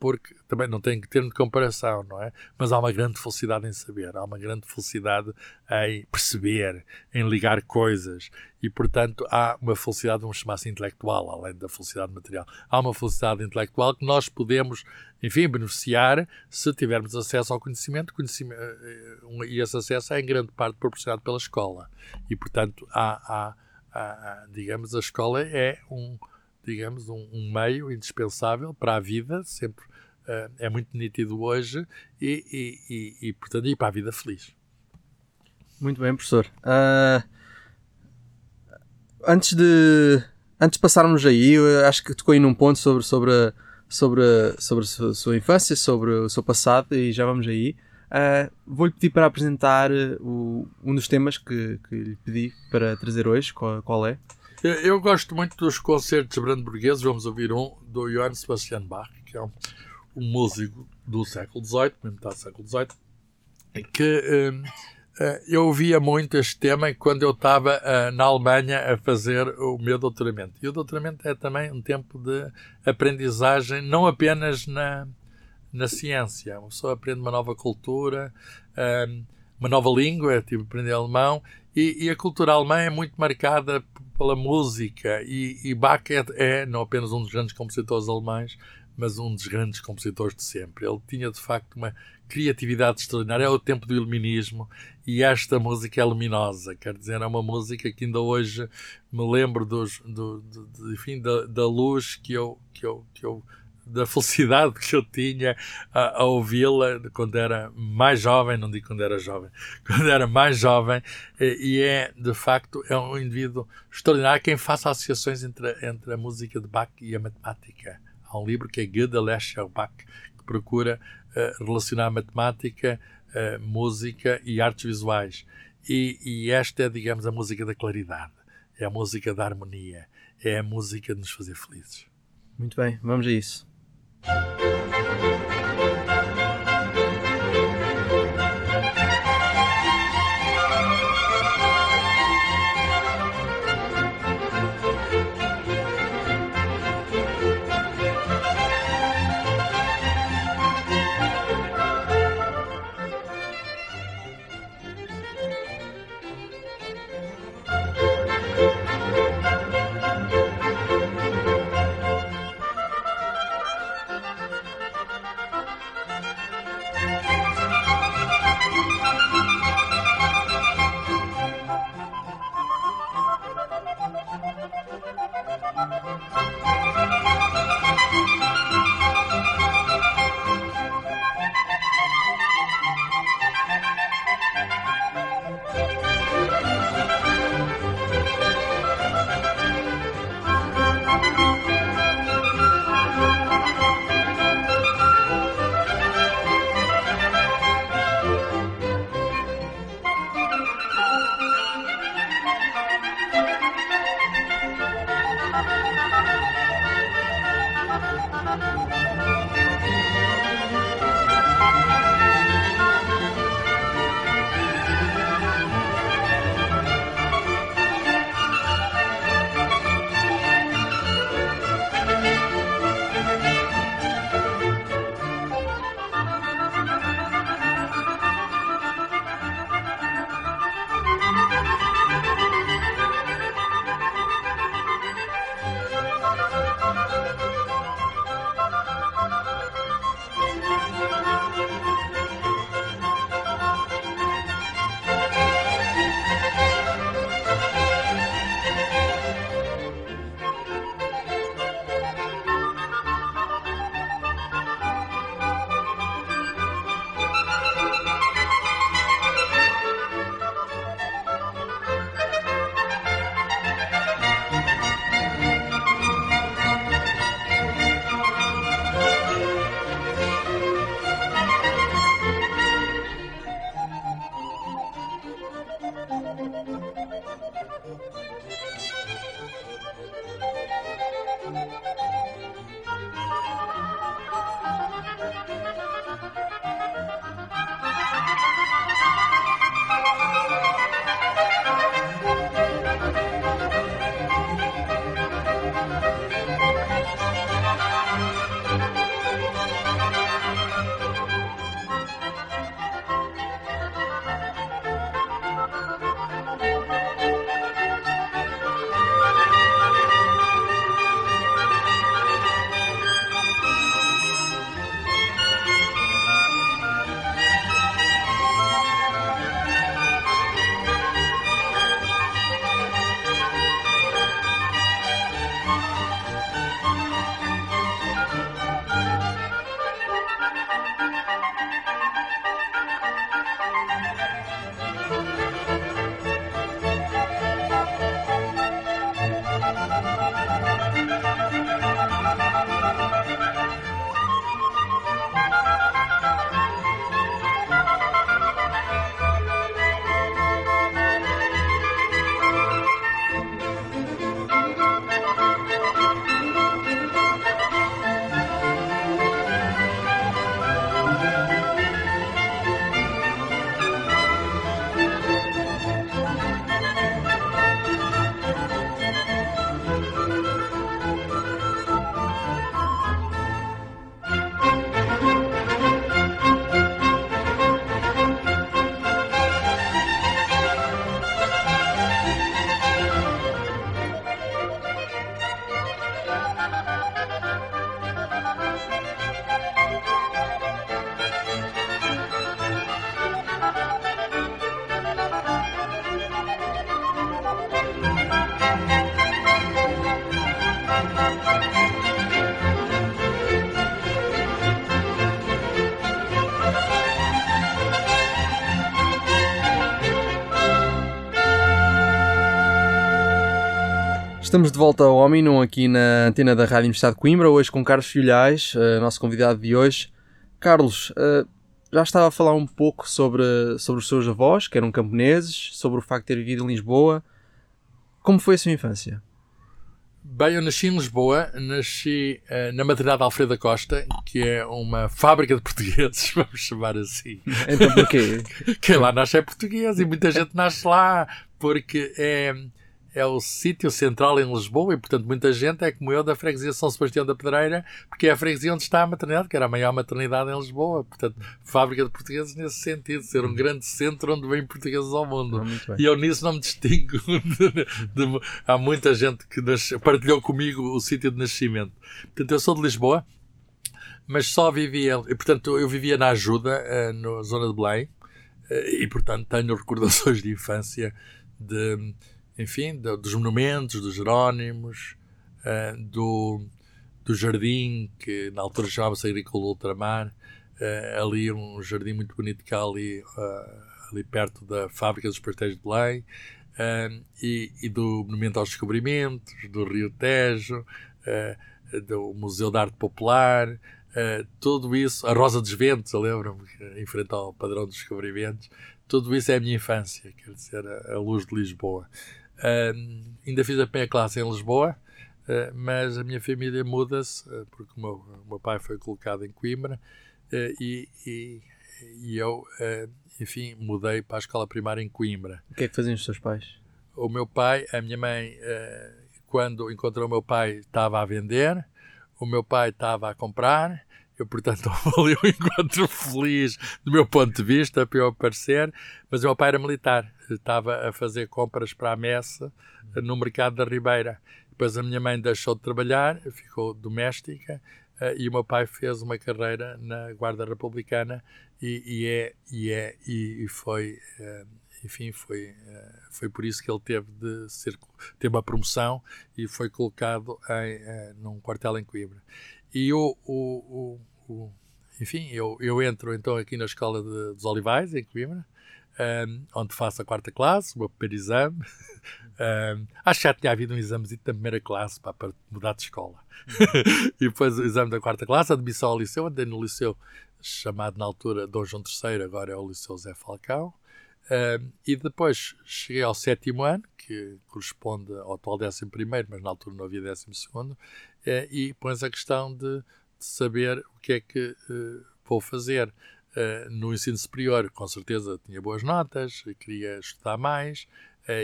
porque também não têm que ter de comparação, não é? Mas há uma grande felicidade em saber, há uma grande felicidade em perceber, em ligar coisas e, portanto, há uma felicidade, vamos chamar assim, intelectual, além da felicidade material. Há uma felicidade intelectual que nós podemos, enfim, beneficiar se tivermos acesso ao conhecimento, conhecimento eh, e esse acesso é em grande parte proporcionado pela escola. E, portanto, há, há, há digamos, a escola é um digamos, um, um meio indispensável para a vida, sempre uh, é muito nítido hoje, e, e, e, e, portanto, e para a vida feliz. Muito bem, professor. Uh, antes de antes de passarmos aí, acho que tocou aí num ponto sobre, sobre, a, sobre, a, sobre a sua, infância, sobre o seu passado, e já vamos aí. Uh, Vou-lhe pedir para apresentar o, um dos temas que, que lhe pedi para trazer hoje. Qual, qual é? Eu, eu, gosto muito dos concertos brandenburgueses. Vamos ouvir um do Johann Sebastian Bach, que é um, um músico do século XVIII, está do século XVIII, que um, uh, eu ouvia muito este tema quando eu estava uh, na Alemanha a fazer o meu doutoramento. E o doutoramento é também um tempo de aprendizagem, não apenas na, na ciência. Uma pessoa aprende uma nova cultura, um, uma nova língua, tipo aprender alemão, e, e, a cultura alemã é muito marcada pela música e, e Bach é, é, não apenas um dos grandes compositores alemães, mas um dos grandes compositores de sempre. Ele tinha de facto uma criatividade extraordinária. É o tempo do iluminismo e esta música é luminosa, quer dizer, é uma música que ainda hoje me lembro dos, do, do, do enfim, da, da luz que eu, que eu, que eu da felicidade que eu tinha a, a ouvi-la quando era mais jovem, não digo quando era jovem, quando era mais jovem, e, é, de facto, é um indivíduo extraordinário quem faça associações entre, entre a música de Bach e a matemática. Há um livro que é Goethe Lescher Bach, que procura uh, relacionar matemática, uh, música e artes visuais. E, e esta é, digamos, a música da claridade, é a música da harmonia, é a música de nos fazer felizes. Muito bem, vamos a isso. Bye. Estamos de volta ao Omnium aqui na antena da Rádio Universidade de Coimbra, hoje com Carlos Filhais, uh, nosso convidado de hoje. Carlos, uh, já estava a falar um pouco sobre, sobre os seus avós, que eram camponeses, sobre o facto de ter vivido em Lisboa. Como foi a sua infância? Bem, eu nasci em Lisboa, nasci uh, na maternidade Alfredo da Costa, que é uma fábrica de portugueses, vamos chamar assim. Então porquê? Quem lá nasce é português e muita gente nasce lá, porque é é o sítio central em Lisboa e, portanto, muita gente é como eu da freguesia São Sebastião da Pedreira, porque é a freguesia onde está a maternidade, que era a maior maternidade em Lisboa. Portanto, fábrica de portugueses nesse sentido, ser um grande centro onde vêm portugueses ao mundo. Ah, e eu nisso não me distingo. De, de, há muita gente que nas, partilhou comigo o sítio de nascimento. Portanto, eu sou de Lisboa, mas só vivia, e, portanto, eu vivia na ajuda, uh, na zona de Belém, uh, e, portanto, tenho recordações de infância de enfim, do, dos monumentos, dos Jerónimos, uh, do, do jardim, que na altura chamava-se Agrícola Ultramar, uh, ali um jardim muito bonito que há ali, uh, ali perto da Fábrica dos Pastéis de Belém, e, e, do Monumento aos Descobrimentos, do Rio Tejo, do Museu de Arte Popular, tudo isso, a Rosa dos Ventos, lembro-me, em frente ao Padrão dos Descobrimentos, tudo isso é a minha infância, quer dizer, a, a luz de Lisboa. Uh, ainda fiz a primeira classe em Lisboa, uh, mas a minha família muda-se, uh, porque o meu, o meu, pai foi colocado em Coimbra e, e, e, eu, enfim, mudei para a escola primária em Coimbra. O que é que faziam os seus pais? O meu pai, a minha mãe, quando encontrou o meu pai, estava a vender, o meu pai estava a comprar eu, portanto, houve um encontro feliz do meu ponto de vista, para eu aparecer, mas o meu pai era militar, estava a fazer compras para a messa no mercado da Ribeira. Depois a minha mãe deixou de trabalhar, ficou doméstica, eh, e o meu pai fez uma carreira na Guarda Republicana e, e é, e, é e, foi eh, enfim foi eh, foi por isso que ele teve de ser ter uma promoção e foi colocado em, num quartel em Coimbra e o, o, o, enfim, eu, eu entro então aqui na escola de, dos Olivais, em Coimbra, um, onde faço a quarta classe, o meu primeiro exame. Um, acho que já tinha havido um exame da primeira classe pá, para mudar de escola. e depois o exame da quarta classe, admissão ao liceu, andei no liceu chamado na altura Dom João III, agora é o Liceu Zé Falcão. Um, e depois cheguei ao sétimo ano, que corresponde ao atual décimo primeiro, mas na altura não havia décimo segundo, uh, e pões a questão de, de, saber o que é que uh, vou fazer uh, no ensino superior. Com certeza tinha boas notas, queria estudar mais,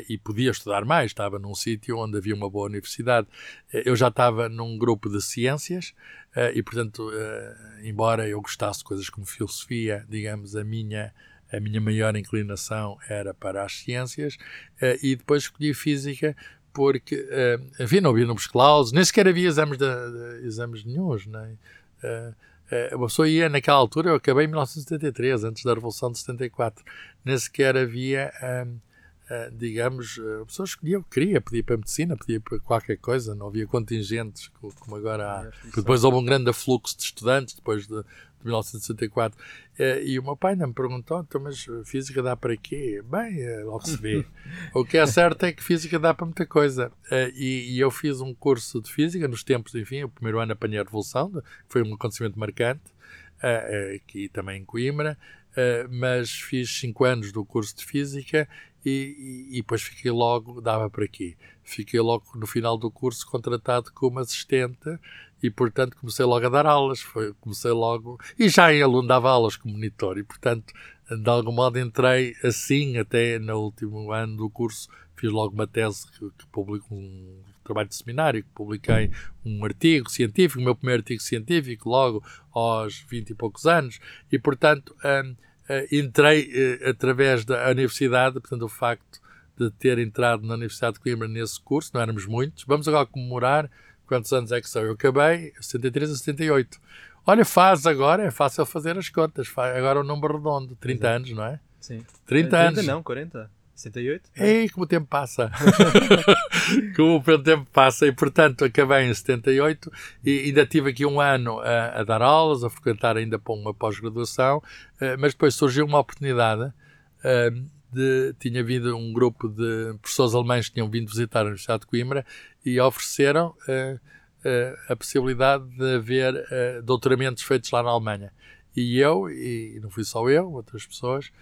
e podia estudar mais, estava num sítio onde havia uma boa universidade. eu já estava num grupo de ciências e, portanto, embora eu gostasse de coisas como filosofia, digamos, a minha a minha maior inclinação era para as ciências e depois escolhi física porque, uh, enfim, não havia números clausos, nem sequer havia exames, de, de exames nenhums, né? Uh, uh, uma pessoa ia naquela altura, eu acabei em 1973, antes da Revolução de 74, nem sequer havia, uh, digamos, a pessoa escolhia o que queria, podia ir para a medicina, podia ir para qualquer coisa, não havia contingentes como agora há. Depois houve um grande afluxo de estudantes, depois de, de 1964. Eh, e o meu pai não me perguntou, então, mas física dá para quê? Bem, eh, logo se vê. o que é certo é que física dá para muita coisa. Eh, e, e, eu fiz um curso de física nos tempos, enfim, o primeiro ano apanhei a Revolução, foi um acontecimento marcante, aqui também em Coimbra, mas fiz cinco anos do curso de física e, e, e, depois fiquei logo, dava para quê? Fiquei logo no final do curso contratado como assistente e portanto comecei logo a dar aulas, foi, comecei logo, e já em aluno dava aulas como monitor, e portanto de algum modo entrei assim até no último ano do curso, fiz logo uma tese que, que publico um trabalho de seminário, que publiquei um artigo científico, o meu primeiro artigo científico, logo aos 20 e poucos anos, e portanto um, uh, entrei uh, através da universidade, portanto o facto de ter entrado na Universidade de Coimbra nesse curso, não éramos muitos, vamos agora comemorar Quantos anos é que são? Eu acabei 73 a 78. Olha, faz agora, é fácil fazer as contas. Agora um número redondo, 30 Exato. anos, não é? Sim. 30, 30 anos. não, 40. 68? Ei, como o tempo passa. como o tempo passa. E, portanto, acabei em 78 e ainda tive aqui um ano a, a dar aulas, a frequentar ainda para uma pós-graduação, uh, mas depois surgiu uma oportunidade uh, de, tinha vindo um grupo de professores alemães que tinham vindo visitar a Universidade de Coimbra e ofereceram uh, a possibilidade de haver doutoramentos feitos lá na Alemanha. E eu, e não fui só eu, outras pessoas,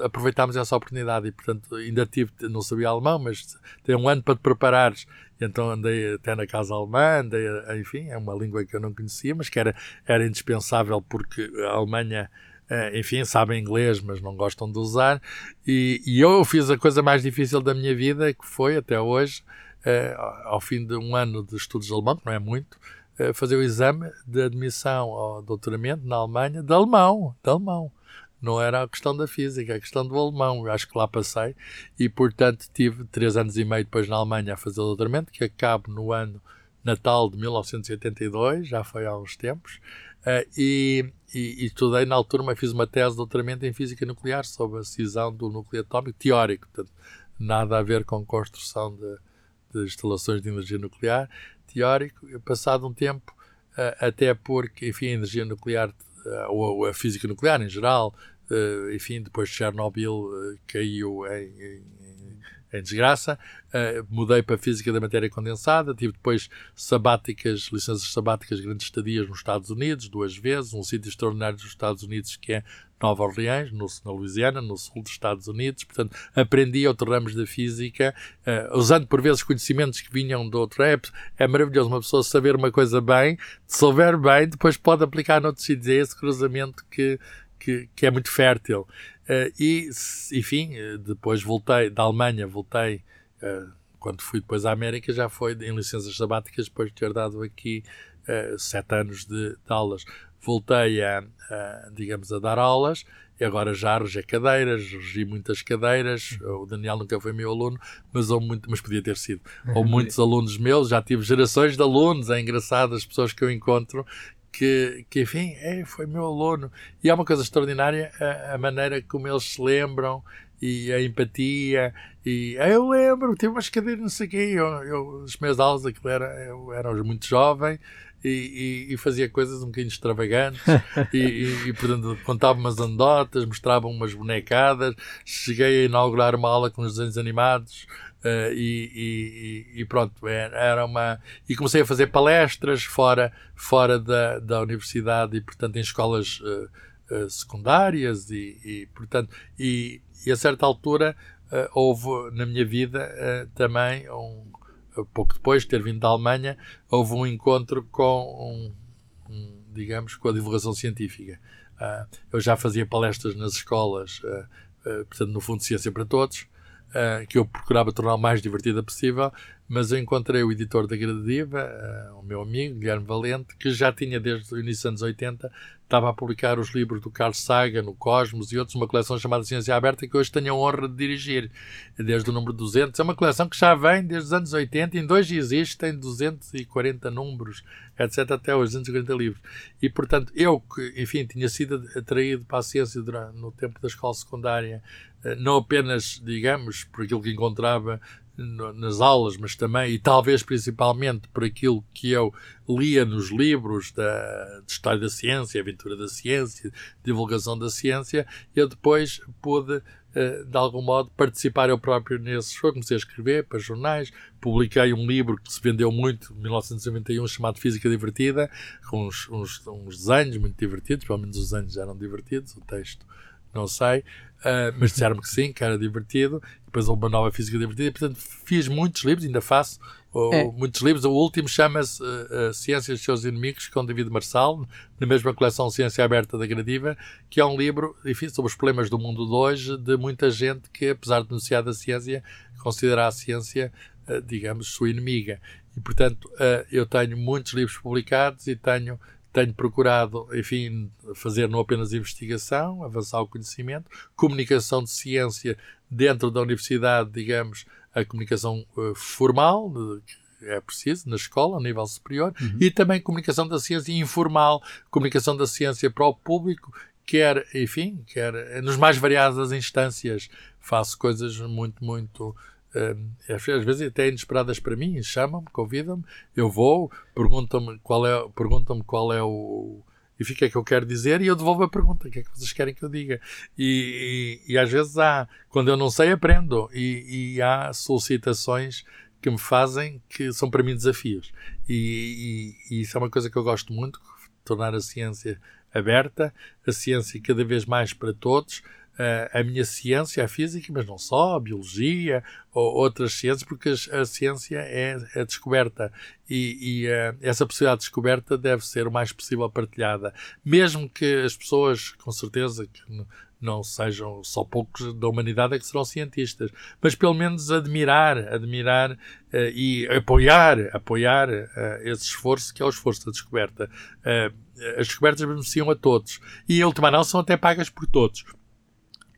aproveitámos essa oportunidade e, portanto, ainda tive, não sabia alemão, mas tem um ano para te preparares. Então andei até na casa alemã, andei, enfim, é uma língua que eu não conhecia, mas que era, era indispensável porque a Alemanha eh, enfim, sabem inglês, mas não gostam de usar. E, e, eu fiz a coisa mais difícil da minha vida, que foi, até hoje, uh, ao fim de um ano de estudos de alemão, que não é muito, uh, fazer o exame de admissão ao doutoramento na Alemanha de alemão, de alemão. Não era a questão da física, a questão do alemão. Eu acho que lá passei e, portanto, tive três anos e meio depois na Alemanha a fazer o doutoramento, que acabo no ano Natal de 1982, já foi há uns tempos. Uh, e, e, e, estudei na altura, mas fiz uma tese de doutoramento em física nuclear sobre a cisão do núcleo atómico teórico, portanto, nada a ver com construção de, de instalações de energia nuclear, teórico. Passado um tempo, uh, até porque, enfim, a energia nuclear, ou a física nuclear em geral, enfim, depois de Chernobyl caiu em, em em desgraça. Uh, mudei para Física da Matéria Condensada, tive depois sabáticas, licenças sabáticas, grandes estadias nos Estados Unidos, duas vezes, um sítio extraordinário dos Estados Unidos que é Nova Orleans, no, na Louisiana, no sul dos Estados Unidos. Portanto, aprendi outros ramos da física, uh, usando por vezes conhecimentos que vinham de outro época. É maravilhoso uma pessoa saber uma coisa bem, souber bem, depois pode aplicar noutros sítios. É esse cruzamento que, que, que é muito fértil. Uh, e, enfim, eh, depois voltei da Alemanha, voltei, uh, quando fui depois à América, já foi em licenças sabáticas, depois de ter dado aqui uh, sete anos de, de aulas. Voltei a, a, digamos, a dar aulas, e agora já regi cadeiras, regi muitas cadeiras. O Daniel nunca foi meu aluno, mas, ou muito, mas podia ter sido. Ou muitos alunos meus, já tive gerações de alunos, é engraçado as pessoas que eu encontro que, que enfim, é, foi meu aluno. E é uma coisa extraordinária a, a, maneira como eles se lembram e a empatia. E ah, eu lembro, tive umas cadeiras, não sei o quê. Eu, eu, os meus aulas, aquilo era, eu era muito jovem. E, e, e, fazia coisas um bocadinho extravagantes e, e, portanto contava umas anedotas, mostrava umas bonecadas cheguei a inaugurar uma aula com os desenhos animados Uh, e, e, e, pronto, é, era uma. E comecei a fazer palestras fora, fora da, da universidade e, portanto, em escolas uh, uh, secundárias e, e, portanto, e, e, a certa altura houve na minha vida também, um, pouco depois de ter vindo da Alemanha, houve um encontro com, um, um, digamos, com a divulgação científica. eu já fazia palestras nas escolas, portanto, no Fundo Ciência para Todos, uh, que eu procurava tornar o mais divertida possível, mas eu encontrei o editor da Gradiva, uh, o meu amigo, Guilherme Valente, que já tinha desde o início dos anos 80, estava a publicar os livros do Carl Sagan, no Cosmos e outros, uma coleção chamada Ciência Aberta, que hoje tenho a honra de dirigir, desde o número 200. É uma coleção que já vem desde os anos 80, em dois existe, tem 240 números, etc., até hoje, 240 livros. E, portanto, eu, que, enfim, tinha sido atraído para a ciência durante, no tempo da escola secundária, eh, não apenas, digamos, por aquilo que encontrava nas aulas, mas também e talvez principalmente por aquilo que eu lia nos livros da, de História da Ciência, Aventura da Ciência, Divulgação da Ciência, eu depois pude, eh, de algum modo, participar eu próprio nesses. Eu comecei a escrever para jornais, publiquei um livro que se vendeu muito, em 1991, chamado Física Divertida, com uns, uns, uns desenhos muito divertidos, pelo menos os desenhos eram divertidos, o texto não sei, uh, mas disseram-me que sim, que era divertido. Depois houve uma nova física divertida. Portanto, fiz muitos livros, ainda faço é. muitos livros. O último chama-se uh, uh, Ciências dos Seus Inimigos, com David Marçal, na mesma coleção Ciência Aberta da Gradiva, que é um livro, enfim, sobre os problemas do mundo de hoje, de muita gente que, apesar de denunciar da ciência, considera a ciência, uh, digamos, sua inimiga. E, portanto, eu tenho muitos livros publicados e tenho tenho procurado, enfim, fazer não apenas investigação, avançar o conhecimento, comunicação de ciência dentro da universidade, digamos, a comunicação uh, formal, é preciso, na escola, a nível superior, uhum. e também comunicação da ciência informal, comunicação da ciência para o público, quer, enfim, quer nos mais variadas instâncias. Faço coisas muito, muito às vezes até inesperadas para mim, chamam-me, convidam-me, eu vou, perguntam-me qual é, perguntam qual é o, e fica o que eu quero dizer e eu devolvo a pergunta, o que é que vocês querem que eu diga? E, e, e às vezes há, quando eu não sei, aprendo e, e, há solicitações que me fazem que são para mim desafios. E isso é uma coisa que eu gosto muito, tornar a ciência aberta, a ciência cada vez mais para todos, a minha ciência, a física, mas não só, a biologia ou outras ciências, porque a ciência é a descoberta e, e uh, essa possibilidade de descoberta deve ser o mais possível partilhada. Mesmo que as pessoas, com certeza, que não sejam só poucos da humanidade é que serão cientistas, mas pelo menos admirar, admirar uh, e apoiar, apoiar uh, esse esforço que é o esforço da descoberta. as descobertas beneficiam a todos e, em última análise, são até pagas por todos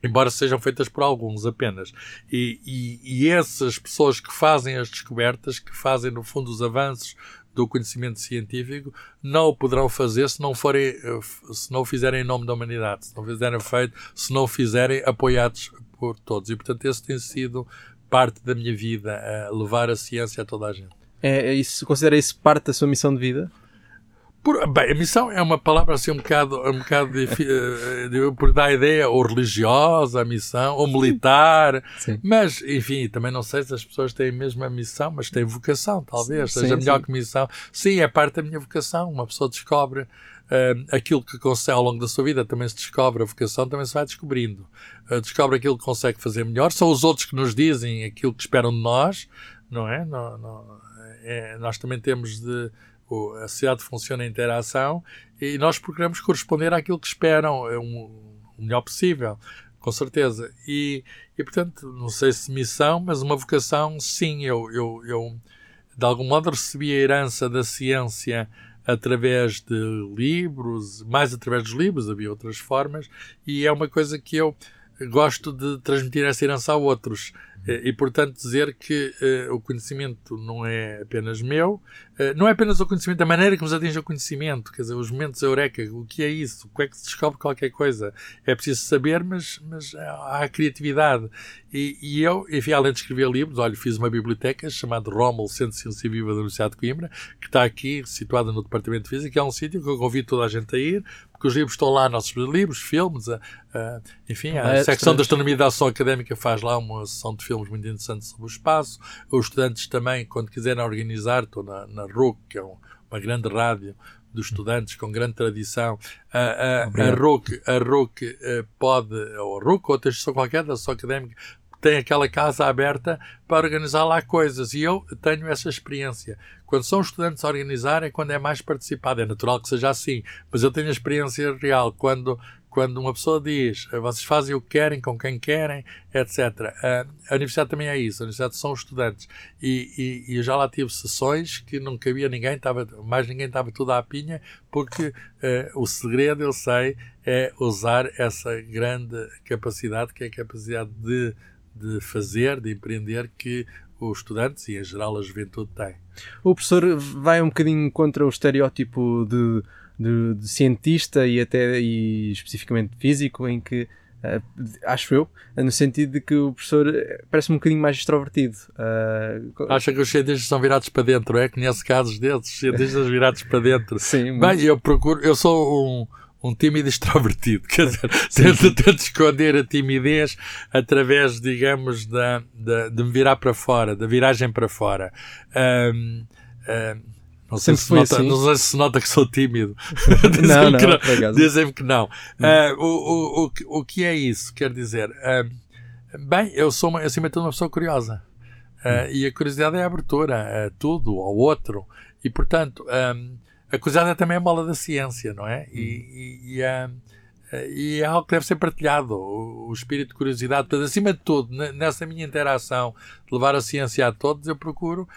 embora sejam feitas por alguns apenas. E, e, e, essas pessoas que fazem as descobertas, que fazem no fundo os avanços do conhecimento científico, não o poderão fazer se não forem, se não fizerem em nome da humanidade, se não fizerem feito, se não fizerem apoiados por todos. E portanto esse tem sido parte da minha vida, levar a ciência a toda a gente. É, é isso, considera isso parte da sua missão de vida? Por, bem, a missão é uma palavra assim um bocado, um bocado eh, por dar a ideia ou religiosa, a missão, ou militar, sim. mas enfim, também não sei se as pessoas têm a mesma missão, mas têm vocação, talvez, sim, seja sim, melhor que missão. Sim, é parte da minha vocação. Uma pessoa descobre uh, aquilo que consegue ao longo da sua vida, também se descobre, a vocação também se vai descobrindo. Uh, descobre aquilo que consegue fazer melhor, são os outros que nos dizem aquilo que esperam de nós, não é? Não, não, é nós também temos de a sociedade funciona em interação e nós procuramos corresponder àquilo que esperam, é um, o melhor possível, com certeza. E, e, portanto, não sei se missão, mas uma vocação, sim. Eu, eu, eu, de algum modo, recebi a herança da ciência através de livros, mais através dos livros, havia outras formas, e é uma coisa que eu gosto de transmitir essa herança a outros. Eh, e, portanto, dizer que uh, o conhecimento não é apenas meu, não é apenas o conhecimento, a maneira que nos atinge o conhecimento, quer dizer, os momentos eureka, o que é isso, como é que se descobre qualquer coisa. É preciso saber, mas, mas há a criatividade. E, e, eu, enfim, além de escrever livros, olha, fiz uma biblioteca chamada Rommel Centro de Ciência Viva da Universidade de Coimbra, que está aqui, situada no Departamento de Física, é um sítio que eu convido toda a gente a ir, porque os livros estão lá, nossos livros, filmes, a, a, enfim, a é, secção de Astronomia da Ação Académica faz lá uma sessão de filmes muito interessantes sobre o espaço. Os estudantes também, quando quiserem organizar, estou na, na RUC, que é um, uma grande rádio dos estudantes com grande tradição. A, a, a RUC, a RUC uh, pode, ou a RUC, ou outra instituição qualquer da ação académica, tem aquela casa aberta para organizar lá coisas. E eu tenho essa experiência. Quando são estudantes a organizar é quando é mais participado. É natural que seja assim. Mas eu tenho a experiência real. Quando quando uma pessoa diz vocês fazem o que querem, com quem querem, etc. A universidade também é isso, a universidade são estudantes. E, e, e eu já lá tive sessões que não cabia ninguém, estava, mais ninguém estava tudo à pinha, porque uh, o segredo, eu sei, é usar essa grande capacidade, que é a capacidade de, de fazer, de empreender, que os estudantes e, em geral, a juventude têm. O professor vai um bocadinho contra o estereótipo de de, de cientista e até e especificamente físico, em que Uh, acho eu, no sentido de que o professor eh, parece um bocadinho mais extrovertido. Uh, Acha que os cientistas são virados para dentro, é? Conhece casos desses, cientistas virados para dentro. Sim, Bem, eu procuro, eu sou um, um tímido extrovertido, quer dizer, tento, tento esconder a timidez através, digamos, da, da, de me virar para fora, da viragem para fora. Um, um, não sei, se nota, assim. não sei se nota que sou tímido. não, não, não. Dizem-me que não. Uh, o, o, o, o que é isso? Quer dizer, uh, bem, eu sou, uma, acima de tudo, uma pessoa curiosa. Uh, e a curiosidade é a abertura a tudo, ao outro. E, portanto, um, a curiosidade é também a bola da ciência, não é? E, e, e, e é algo que deve ser partilhado, o, o, espírito de curiosidade. Portanto, acima de tudo, nessa minha interação de levar a ciência a todos, eu procuro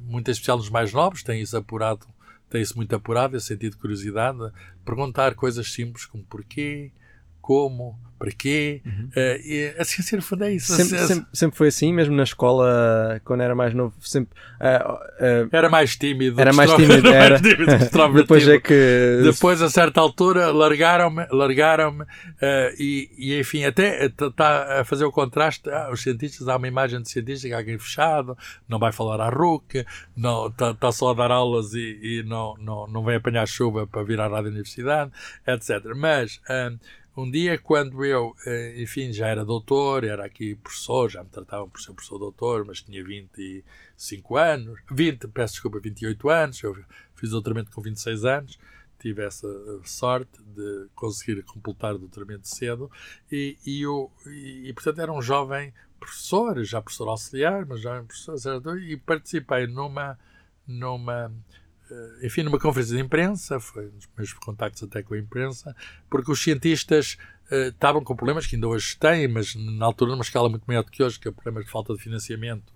muito especial nos mais novos, tem isso apurado, tem isso muito apurado, esse sentido de curiosidade, perguntar coisas simples como porquê, como, para quê. Uhum. Uh, a ciência, no fundo, é isso. Sempre, sempre, sempre, foi assim, mesmo na escola, quando era mais novo, sempre. Uh, uh, era mais tímido. Era mais tímido, era. Depois é que. Depois, a certa altura, largaram-me, largaram-me, e, e, enfim, até está a fazer o contraste. Ah, os cientistas, há uma imagem de cientista que é alguém fechado, não vai falar à RUC, está tá só a dar aulas e, e, não, não, não vem apanhar chuva para vir à rádio universidade, etc. Mas. Um dia, quando eu, eh, enfim, já era doutor, era aqui professor, já me tratavam por ser professor doutor, mas tinha 25 anos, 20, peço desculpa, 28 anos, eu fiz doutoramento com 26 anos, tive essa eh, sorte de conseguir completar o doutoramento cedo, e, e, eu, e, e portanto era um jovem professor, já professor auxiliar, mas já professor, e participei numa, numa enfim, numa conferência de imprensa, foi um dos meus contactos até com a imprensa, porque os cientistas uh, estavam com problemas que ainda hoje têm, mas na altura numa escala muito maior do que hoje, que é problemas de falta de financiamento,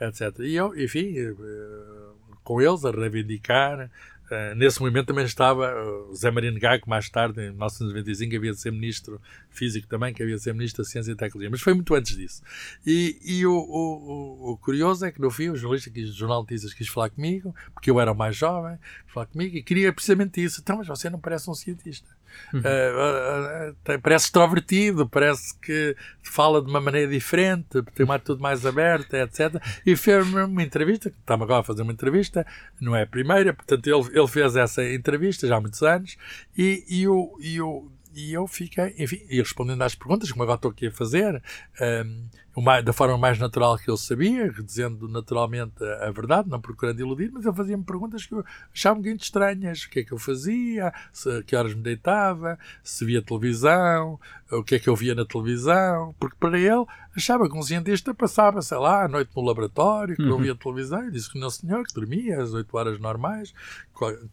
etc. E eu, enfim, uh, com eles a reivindicar Uh, nesse momento também estava uh, Zé Marino Gago, mais tarde, em 1995, havia de ser ministro físico também, que havia de ser ministro da Ciência e Tecnologia, mas foi muito antes disso. E, e o, o, o, curioso é que no fim o jornalista, o Jornal Notícias, quis falar comigo, porque eu era o mais jovem, quis falar comigo e queria precisamente isso. Então, mas você não parece um cientista. Uhum. Uh, parece extrovertido, parece que fala de uma maneira diferente, tem uma atitude mais aberta, etc. E fez-me uma entrevista, estava agora a fazer uma entrevista, não é a primeira, portanto ele, ele fez essa entrevista já há muitos anos e, e, o, e, o, e eu fiquei, enfim, e respondendo às perguntas, como agora estou aqui a fazer, um, da forma mais natural que eu sabia, dizendo naturalmente a, a verdade, não procurando iludir, mas ele fazia-me perguntas que eu achava muito estranhas. O que é que eu fazia, se, que horas me deitava, se via televisão, o que é que eu via na televisão, porque para ele achava que um cientista passava, sei lá, a noite no laboratório, que uhum. não via televisão, e disse que não senhor, que dormia às 8 horas normais,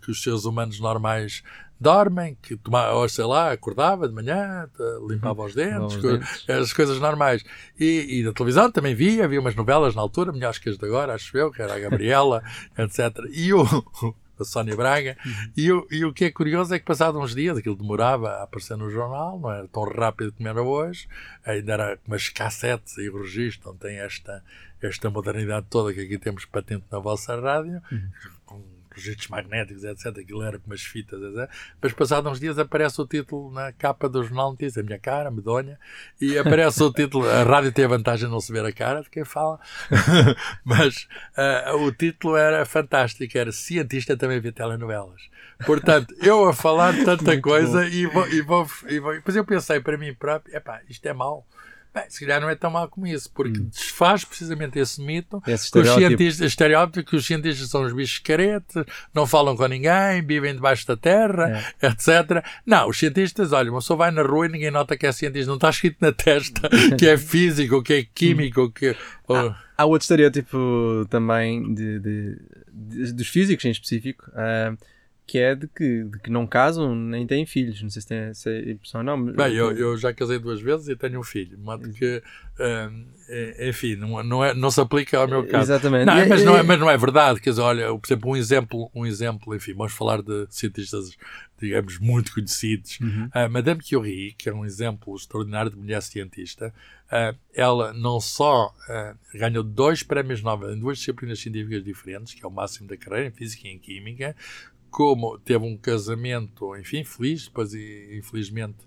que os seres humanos normais dormem, que tomava, sei lá, acordava de manhã, limpava uhum. os dentes, os dentes. as coisas normais. E, e, da televisão também via, havia umas novelas na altura, melhores que as de agora, acho eu, que era a Gabriela, etc. E o, a Sónia Braga. Uhum. E, o, e o que é curioso é que, passados uns dias, aquilo demorava a aparecer no jornal, não era tão rápido como era hoje, ainda era umas cassetes e o registro, não tem esta, esta modernidade toda que aqui temos patente na vossa rádio. Uhum registros magnéticos, etc. Aquilo era com umas fitas, etc. Mas passados uns dias aparece o título na capa do jornal Notícias, a minha cara, medonha, e aparece o título. A rádio tem a vantagem de não se ver a cara de quem fala, mas uh, o título era fantástico, era Cientista também vê telenovelas. Portanto, eu a falar tanta Muito coisa e vou, e, vou, e vou. Depois eu pensei para mim próprio: epá, isto é mau Bem, se calhar não é tão mal como isso, porque hum. desfaz precisamente esse mito, esse que os cientistas, estereótipo que os cientistas são os bichos caretes, não falam com ninguém, vivem debaixo da terra, é. etc. Não, os cientistas, olha, uma pessoa vai na rua e ninguém nota que é cientista, não está escrito na testa que é físico, que é químico, que. Ou... Há, há outro estereótipo também de, de, de, dos físicos em específico. Uh, que é de que, de que não casam nem têm filhos. Não sei se tem essa impressão ou não. Bem, eu, eu já casei duas vezes e tenho um filho. Modo que, um, enfim, não, não, é, não se aplica ao meu caso. Exatamente. Não, mas, não é, mas não é verdade. Quer dizer, olha, por exemplo, um exemplo, um exemplo, enfim, vamos falar de cientistas, digamos, muito conhecidos. Uhum. Uh, Madame Curie, que é um exemplo extraordinário de mulher cientista, uh, ela não só uh, ganhou dois prémios Nobel em duas disciplinas científicas diferentes, que é o máximo da carreira, em Física e em Química, como teve um casamento, enfim, feliz, depois infelizmente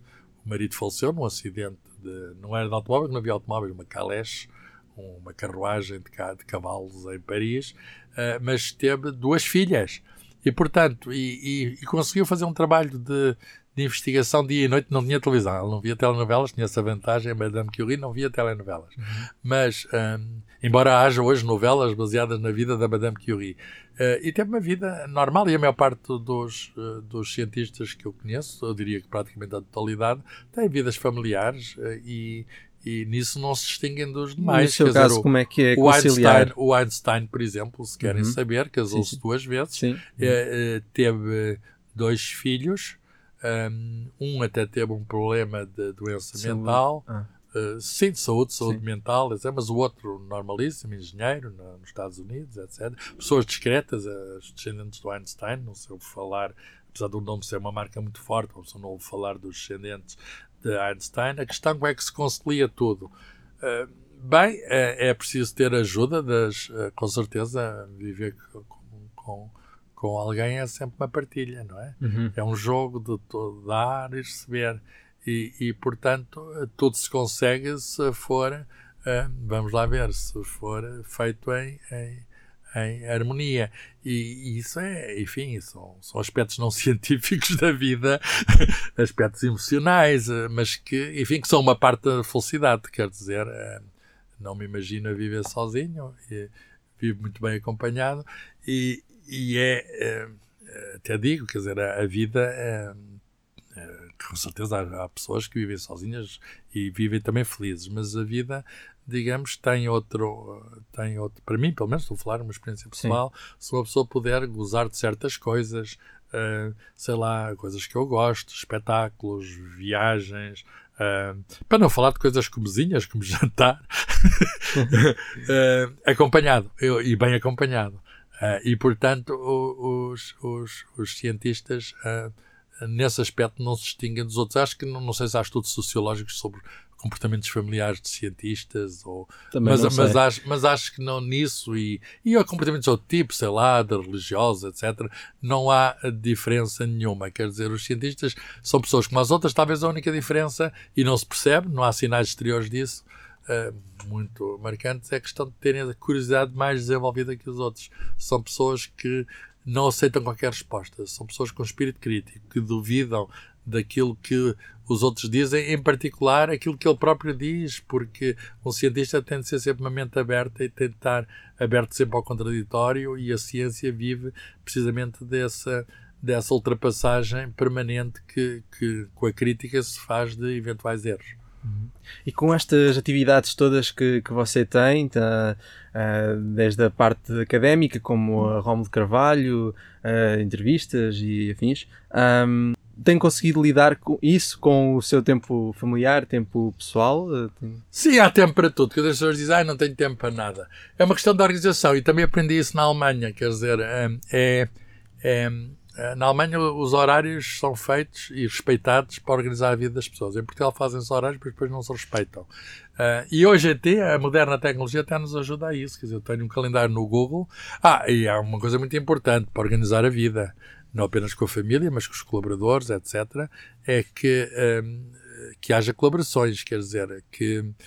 o marido faleceu num acidente, de, não era de automóvel, não havia automóvel, uma caleche, uma carruagem de, de cavalos em Paris, uh, mas teve duas filhas. E, portanto, e, e, e conseguiu fazer um trabalho de, de investigação dia e noite, não tinha televisão, ela não via telenovelas, tinha essa vantagem, a Madame Curie não via telenovelas. Uhum. Mas, um, embora haja hoje novelas baseadas na vida da Madame Curie, uh, e teve uma vida normal, e a maior parte dos, uh, dos cientistas que eu conheço, eu diria que praticamente a totalidade, têm vidas familiares uh, e, e nisso não se distinguem dos demais. No seu caso, dizer, como é que é o Einstein, o Einstein, por exemplo, se querem uhum. saber, casou-se duas vezes, teve dois filhos, um, até teve um problema de doença saúde. mental. Ah. Uh, sim, de saúde, saúde sim. mental. Mas o outro normalíssimo, engenheiro no, nos Estados Unidos, etc. Pessoas discretas, as descendentes do Einstein, não sei falar, apesar do nome ser uma marca muito forte, não ouve falar dos descendentes de Einstein, a questão como é que se concilia tudo. Uh, bem, é, é, preciso ter ajuda, das, uh, com certeza, viver com, com, com, alguém é sempre uma partilha, não é? Uhum. É um jogo de, de dar e receber. E, e, portanto, tudo se consegue se for, uh, vamos lá ver, se for feito em, em em harmonia. E, isso é, enfim, são, são aspectos não científicos da vida, aspectos emocionais, eh, mas que, enfim, que são uma parte da felicidade, quer dizer, eh, não me imagino a viver sozinho, vivo muito bem acompanhado e, e é, é, até digo, quer dizer, a, a vida é, é, com certeza há, há, pessoas que vivem sozinhas e vivem também felizes, mas a vida digamos, tem outro, tem outro, para mim, pelo menos, estou a falar uma experiência pessoal, Sim. se uma pessoa puder gozar de certas coisas, uh, sei lá, coisas que eu gosto, espetáculos, viagens, uh, para não falar de coisas comezinhas, como jantar, uh, acompanhado, eu, e bem acompanhado. E, portanto, os, os, os cientistas nesse aspecto não se distinguem dos outros. Acho que não, não sei se há estudos sociológicos sobre comportamentos familiares de cientistas, ou, mas, mas, acho, mas acho que não nisso, e, e comportamentos de outro tipo, sei lá, de religiosos, etc., não há diferença nenhuma. Quer dizer, os cientistas são pessoas como as outras, talvez a única diferença, e não se percebe, não há sinais exteriores disso, uh, muito marcantes, é a questão de terem a curiosidade mais desenvolvida que os outros. São pessoas que não aceitam qualquer resposta. São pessoas com espírito crítico, que duvidam daquilo que os outros dizem, em particular aquilo que ele próprio diz, porque um cientista tem de ser sempre uma mente aberta e tem de estar aberto sempre ao contraditório, e a ciência vive precisamente dessa, dessa ultrapassagem permanente que, que com a crítica se faz de eventuais erros. E com estas atividades todas que, que você tem, tá, uh, desde a parte académica, como a Romulo de Carvalho, uh, entrevistas e afins, um, tem conseguido lidar com isso com o seu tempo familiar, tempo pessoal? Sim, há tempo para tudo. Quando as pessoas dizem, ah, não tenho tempo para nada. É uma questão de organização e também aprendi isso na Alemanha. Quer dizer, é, é, na Alemanha os horários são feitos e respeitados para organizar a vida das pessoas. Em Portugal fazem os horários, mas depois não se respeitam. Uh, e hoje até, a moderna tecnologia até nos ajuda a isso. Quer dizer, eu tenho um calendário no Google. Ah, e há uma coisa muito importante para organizar a vida, não apenas com a família, mas com os colaboradores, etc., é que, um, eh, que haja colaborações, quer dizer, que eh,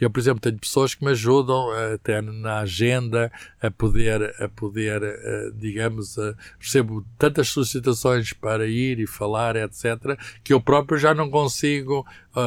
eu, por exemplo, tenho pessoas que me ajudam eh, até na agenda a poder, a poder eh, digamos, recebo tantas solicitações para ir e falar, etc., que eu próprio já não consigo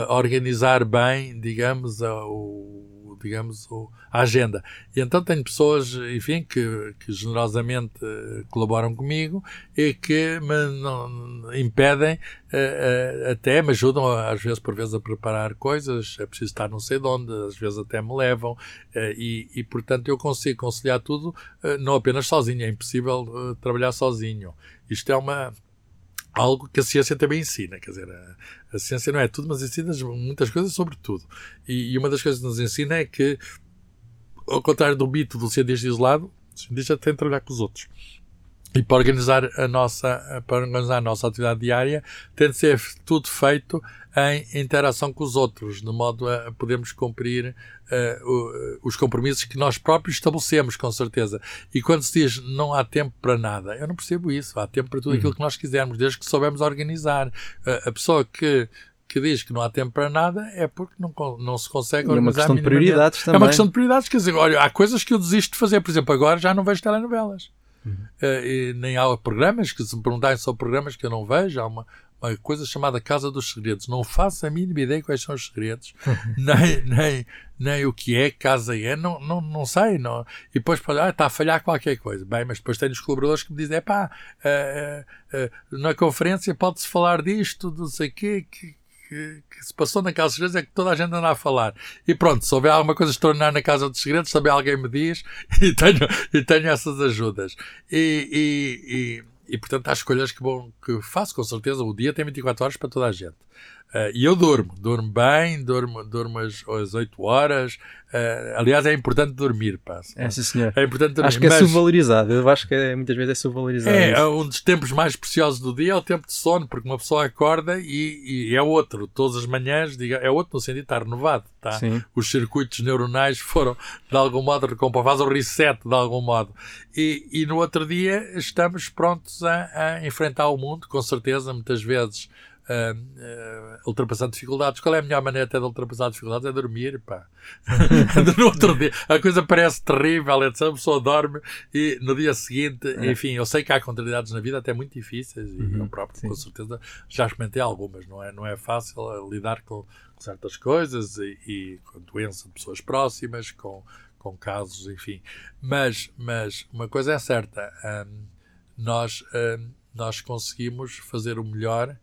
organizar bem, digamos, o digamos, a agenda. E então tenho pessoas, enfim, que, que generosamente eh, colaboram comigo e que me não, impedem, uh, uh, até me ajudam, às vezes, por vezes, a preparar coisas, é preciso estar não sei de onde, às vezes até me levam, e, e, portanto, eu consigo conciliar tudo, não apenas sozinho, é impossível trabalhar sozinho. Isto é uma algo que a ciência também ensina. Quer dizer, a, a ciência não é tudo, mas ensina muitas coisas sobre tudo. E, e, uma das coisas que nos ensina é que, ao contrário do mito do cientista isolado, o cientista tem de trabalhar com os outros. E para organizar a nossa, para organizar a nossa atividade diária, tem de ser tudo feito em interação com os outros, de modo a podermos cumprir uh, os compromissos que nós próprios estabelecemos, com certeza. E quando se diz não há tempo para nada, eu não percebo isso. Há tempo para tudo aquilo uhum. que nós quisermos, desde que soubemos organizar. Uh, a pessoa que que diz que não há tempo para nada é porque não, não se consegue organizar. É uma questão de prioridades também. É uma questão de prioridades. Quer dizer, olha, há coisas que eu desisto de fazer. Por exemplo, agora já não vejo telenovelas. Uhum. Uh, nem há programas que se me perguntarem sobre programas que eu não vejo. Há uma, uma coisa chamada Casa dos Segredos. Não faço a mínima ideia quais são os segredos, nem, nem, nem o que é, casa é, não, não, não sei. Não. E depois ah, está a falhar qualquer coisa. Bem, mas depois tenho os colaboradores que me dizem, pá, uh, uh, na conferência pode-se falar disto, não sei o quê, que, que, que, se passou na Casa dos Segredos é que toda a gente anda a falar. E pronto, se houver alguma coisa extraordinária na Casa dos Segredos, também alguém me diz e tenho, e tenho essas ajudas. E, e, e e portanto há escolhas que, bom, que faço com certeza. O dia tem 24 horas para toda a gente. Uh, e eu durmo, durmo bem, durmo, durmo às, às 8 horas. Uh, aliás, é importante dormir, pá. É, sim, senhor. É importante dormir. Acho que é mas... subvalorizado. Eu acho que é, muitas vezes é subvalorizado. É, isso. um dos tempos mais preciosos do dia é o tempo de sono, porque uma pessoa acorda e, e é outro. Todas as manhãs, diga, é outro no sentido de estar renovado. Tá? Sim. Os circuitos neuronais foram, de algum modo, recompostos. Faz o reset, de algum modo. E, e no outro dia estamos prontos a, a enfrentar o mundo, com certeza, muitas vezes uh, uh, ultrapassando dificuldades. Qual é a melhor maneira até de ultrapassar dificuldades? É dormir, pá. no outro dia, a coisa parece terrível, é a pessoa dorme e no dia seguinte, é. enfim, eu sei que há contrariedades na vida até muito difíceis e uhum, eu próprio, sim. com certeza, já experimentei algumas, não é? Não é fácil lidar com certas coisas e, e com doença de pessoas próximas, com, com casos, enfim. Mas, mas uma coisa é certa, nós, nós conseguimos fazer o melhor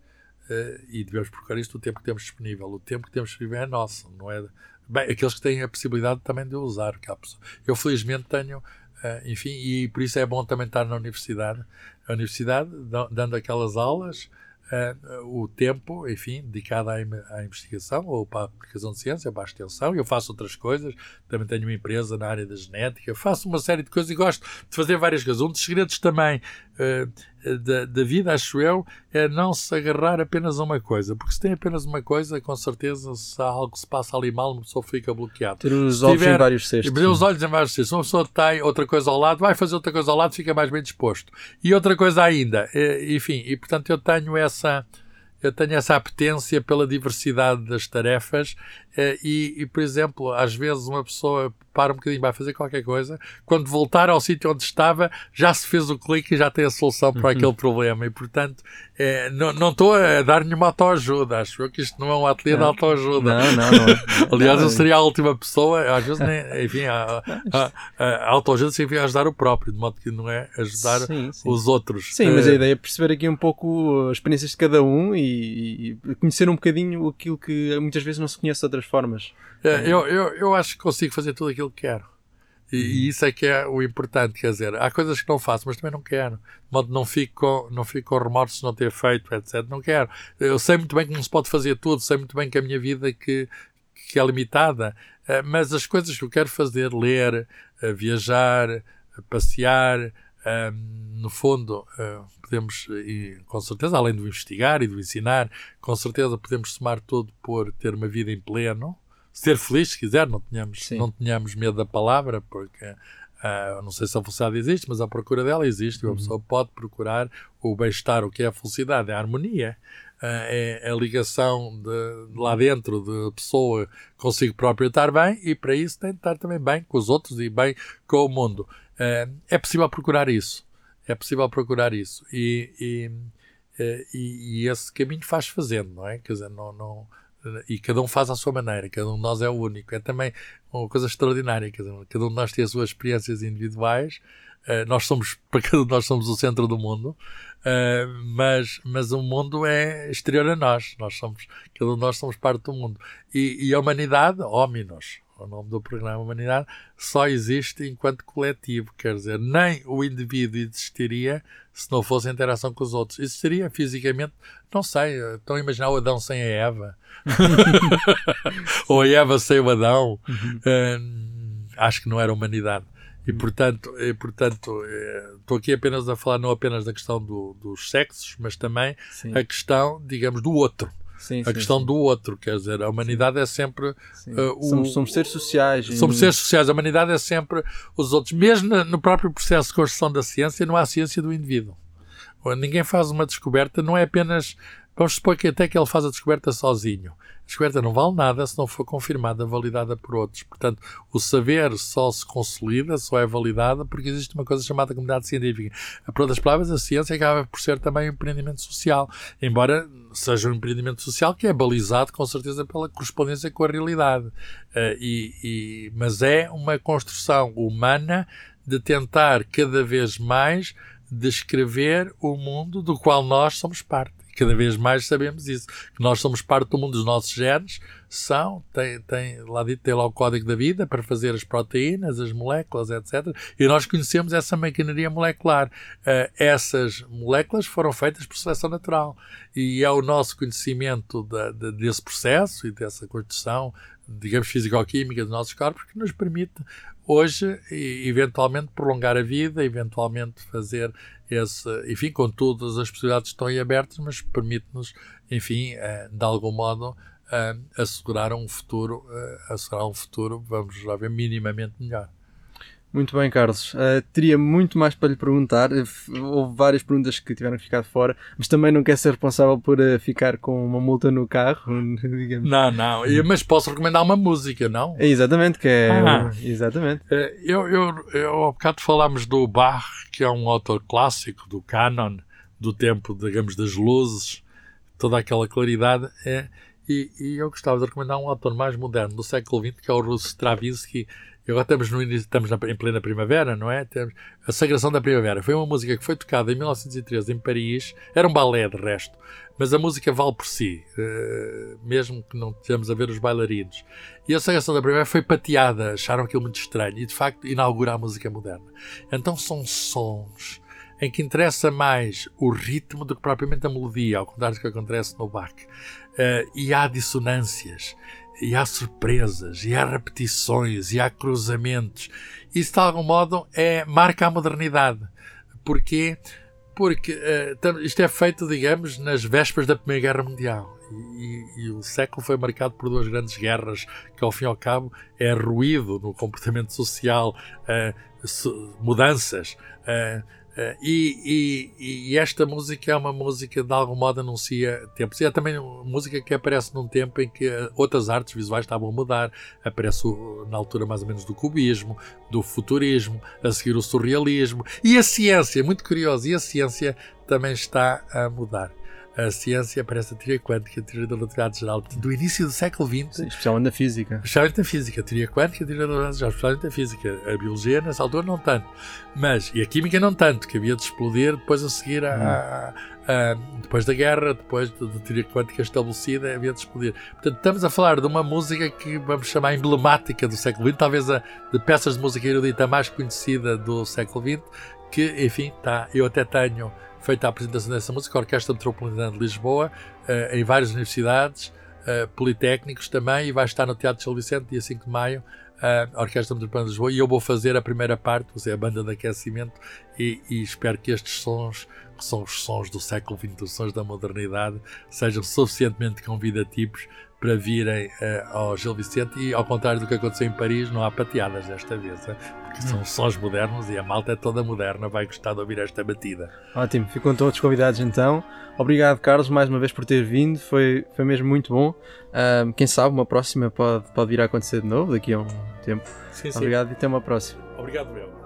uh, e devemos procurar isto o tempo que temos disponível. O tempo que temos disponível é nosso, não é? Bem, aqueles que têm a possibilidade também de usar. Eu, felizmente, tenho, uh, enfim, e por isso é bom também estar na universidade. A universidade, dando aquelas aulas, uh, o tempo, enfim, dedicado à, à, investigação ou para a aplicação de ciência, para a extensão. Eu faço outras coisas, também tenho uma empresa na área da genética, faço uma série de coisas e gosto de fazer várias coisas. Um dos segredos também uh, da, da, vida, acho eu, é não se agarrar apenas a uma coisa. Porque se tem apenas uma coisa, com certeza, se há algo que se passa ali mal, uma pessoa fica bloqueada. Ter os olhos tiver, em vários cestos. Ter os olhos em vários cestos. Uma pessoa tem outra coisa ao lado, vai fazer outra coisa ao lado, fica mais bem disposto. E outra coisa ainda, enfim, e portanto eu tenho essa eu tenho essa apetência pela diversidade das tarefas eh, e, e, por exemplo, às vezes uma pessoa para um bocadinho, vai fazer qualquer coisa, quando voltar ao sítio onde estava, já se fez o clique e já tem a solução para uhum. aquele problema. E, portanto, é, não estou a dar nenhuma autoajuda. Acho eu que isto não é um ateliê de autoajuda. Não, não, não. Aliás, eu seria a última pessoa, às vezes, nem, enfim, a, a, a, a autoajuda significa ajudar o próprio, de modo que não é ajudar sim, sim. os outros. Sim, mas a eh, ideia é perceber aqui um pouco as experiências de cada um e, e conhecer um bocadinho aquilo que muitas vezes não se conhece de outras formas. É, eu, eu, eu acho que consigo fazer tudo aquilo que quero. E, e, isso é que é o importante, quer dizer, há coisas que não faço, mas também não quero. De modo não fico, não fico com remorso de não ter feito, etc. Não quero. Eu sei muito bem que não se pode fazer tudo, sei muito bem que a minha vida que, que é limitada, eh, mas as coisas que eu quero fazer, ler, eh, viajar, eh, passear, no fundo, podemos, e, com certeza, além do investigar e do ensinar, com certeza podemos somar tudo por ter uma vida em pleno, ser feliz, se quiser, não tenhamos, não tenhamos medo da palavra, porque uh, não sei se a felicidade existe, mas a procura dela existe. Uhum. Uma pessoa pode procurar o bem-estar, o que é a felicidade, é a harmonia. Uh, é a ligação de, de, lá dentro de pessoa consigo próprio estar bem e para isso tem de estar também bem com os outros e bem com o mundo. Uh, é possível procurar isso. É possível procurar isso. E, e, e, e esse caminho faz fazendo, não é? Quer dizer, não, não e cada um faz à sua maneira, cada um de nós é o único. É também uma coisa extraordinária, cada um, cada um de nós tem as suas experiências individuais, uh, nós somos, para cada nós somos o centro do mundo, uh, mas, mas o mundo é exterior a nós, nós somos, cada um de nós somos parte do mundo. E, e a humanidade, homens, o nome do programa Humanidade, só existe enquanto coletivo, quer dizer, nem o indivíduo existiria se não fosse a interação com os outros. Existiria fisicamente, não sei, estão a imaginar o Adão sem a Eva, ou a Eva sem o Adão, uhum. uh, acho que não era humanidade. E portanto, e, portanto eh, estou aqui apenas a falar não apenas da questão do, dos sexos, mas também Sim. a questão, digamos, do outro. Sim, a sim, questão sim. do outro, quer dizer, a humanidade é sempre uh, o, somos, somos, seres sociais. Somos seres sociais, a humanidade é sempre os outros. Mesmo no próprio processo de construção da ciência, não há ciência do indivíduo. Ninguém faz uma descoberta, não é apenas. Vamos supor que até que ele faz a descoberta sozinho. Descoberta não vale nada se não for confirmada, validada por outros. Portanto, o saber só se consolida, só é validada porque existe uma coisa chamada comunidade científica. Por outras palavras, a ciência acaba por ser também um empreendimento social, embora seja um empreendimento social que é balizado com certeza pela correspondência com a realidade. Uh, e, e, mas é uma construção humana de tentar cada vez mais descrever o mundo do qual nós somos parte cada vez mais sabemos isso, que nós somos parte do mundo dos nossos genes, são, tem, tem, lá dito, tem lá o código da vida para fazer as proteínas, as moléculas, etc. E nós conhecemos essa maquinaria molecular. Uh, essas moléculas foram feitas por seleção natural. E é o nosso conhecimento da, de, desse processo e dessa construção, digamos, físico-química dos nossos corpos que nos permite hoje, eventualmente, prolongar a vida, eventualmente fazer esse, enfim, com todas as possibilidades que estão aí abertas, mas permite-nos, enfim, uh, de algum modo, uh, assegurar um futuro, uh, assegurar um futuro, vamos lá ver, minimamente melhor. Muito bem, Carlos. Uh, teria muito mais para lhe perguntar. Houve várias perguntas que tiveram que ficar fora, mas também não quer ser responsável por uh, ficar com uma multa no carro, digamos. Não, não. Mas posso recomendar uma música, não? É exatamente, que é. Ah. Exatamente. Uh, eu, eu, eu, há bocado falámos do Bach, que é um autor clássico do canon, do tempo, digamos, das luzes, toda aquela claridade. É, e, e, eu gostava de recomendar um autor mais moderno do século XX, que é o Russo Stravinsky. E agora estamos, no estamos na, em plena primavera, não é? Temos a Sagração da Primavera. Foi uma música que foi tocada em 1913 em Paris. Era um balé, de resto. Mas a música vale por si, uh, mesmo que não estejamos a ver os bailarinos. E a Sagração da Primavera foi pateada. Acharam aquilo muito estranho. E, de facto, inaugura a música moderna. Então são sons em que interessa mais o ritmo do que propriamente a melodia, ao contrário do que acontece no Bach. Uh, e há dissonâncias, e há surpresas, e há repetições, e há cruzamentos. Isso, de algum modo, é, marca a modernidade. Porquê? Porque uh, isto é feito, digamos, nas vésperas da Primeira Guerra Mundial. E, e, o século foi marcado por duas grandes guerras, que ao fim e ao cabo é ruído no comportamento social, uh, mudanças. Uh, e, e, e, esta música é uma música de algum modo anuncia tempos. E é também uma música que aparece num tempo em que outras artes visuais estavam a mudar. Aparece na altura mais ou menos do cubismo, do futurismo, a seguir o surrealismo. E a ciência, muito curioso, e a ciência também está a mudar a ciência parece a teoria quântica, a teoria da relatividade geral, do início do século XX. Sim, especialmente na física. Especialmente na física, a teoria quântica, a teoria da relatividade geral, especialmente na física. A biologia, nessa altura, não tanto. Mas, e a química, não tanto, que havia de explodir depois a seguir a, a, a depois da guerra, depois da teoria quântica estabelecida, havia de explodir. Portanto, estamos a falar de uma música que vamos chamar emblemática do século XX, talvez a de peças de música erudita mais conhecida do século XX, que, enfim, tá, eu até tenho feita a apresentação dessa música, a Orquestra Metropolitana de Lisboa, uh, em várias universidades, uh, politécnicos também, e vai estar no Teatro de São Vicente, dia 5 de maio, uh, a Orquestra Metropolitana de Lisboa, e eu vou fazer a primeira parte, vou ser a banda de aquecimento, e, e espero que estes sons, que são os sons do século XX, os sons da modernidade, sejam suficientemente convidativos para virem uh, ao Gil Vicente e ao contrário do que aconteceu em Paris, não há pateadas desta vez, hein? porque são hum. sons modernos e a malta é toda moderna, vai gostar de ouvir esta batida. Ótimo, ficam todos convidados então. Obrigado, Carlos, mais uma vez por ter vindo, foi, foi mesmo muito bom. Um, quem sabe uma próxima pode, pode vir a acontecer de novo daqui a um tempo. Sim, sim. Obrigado e até uma próxima. Obrigado, meu.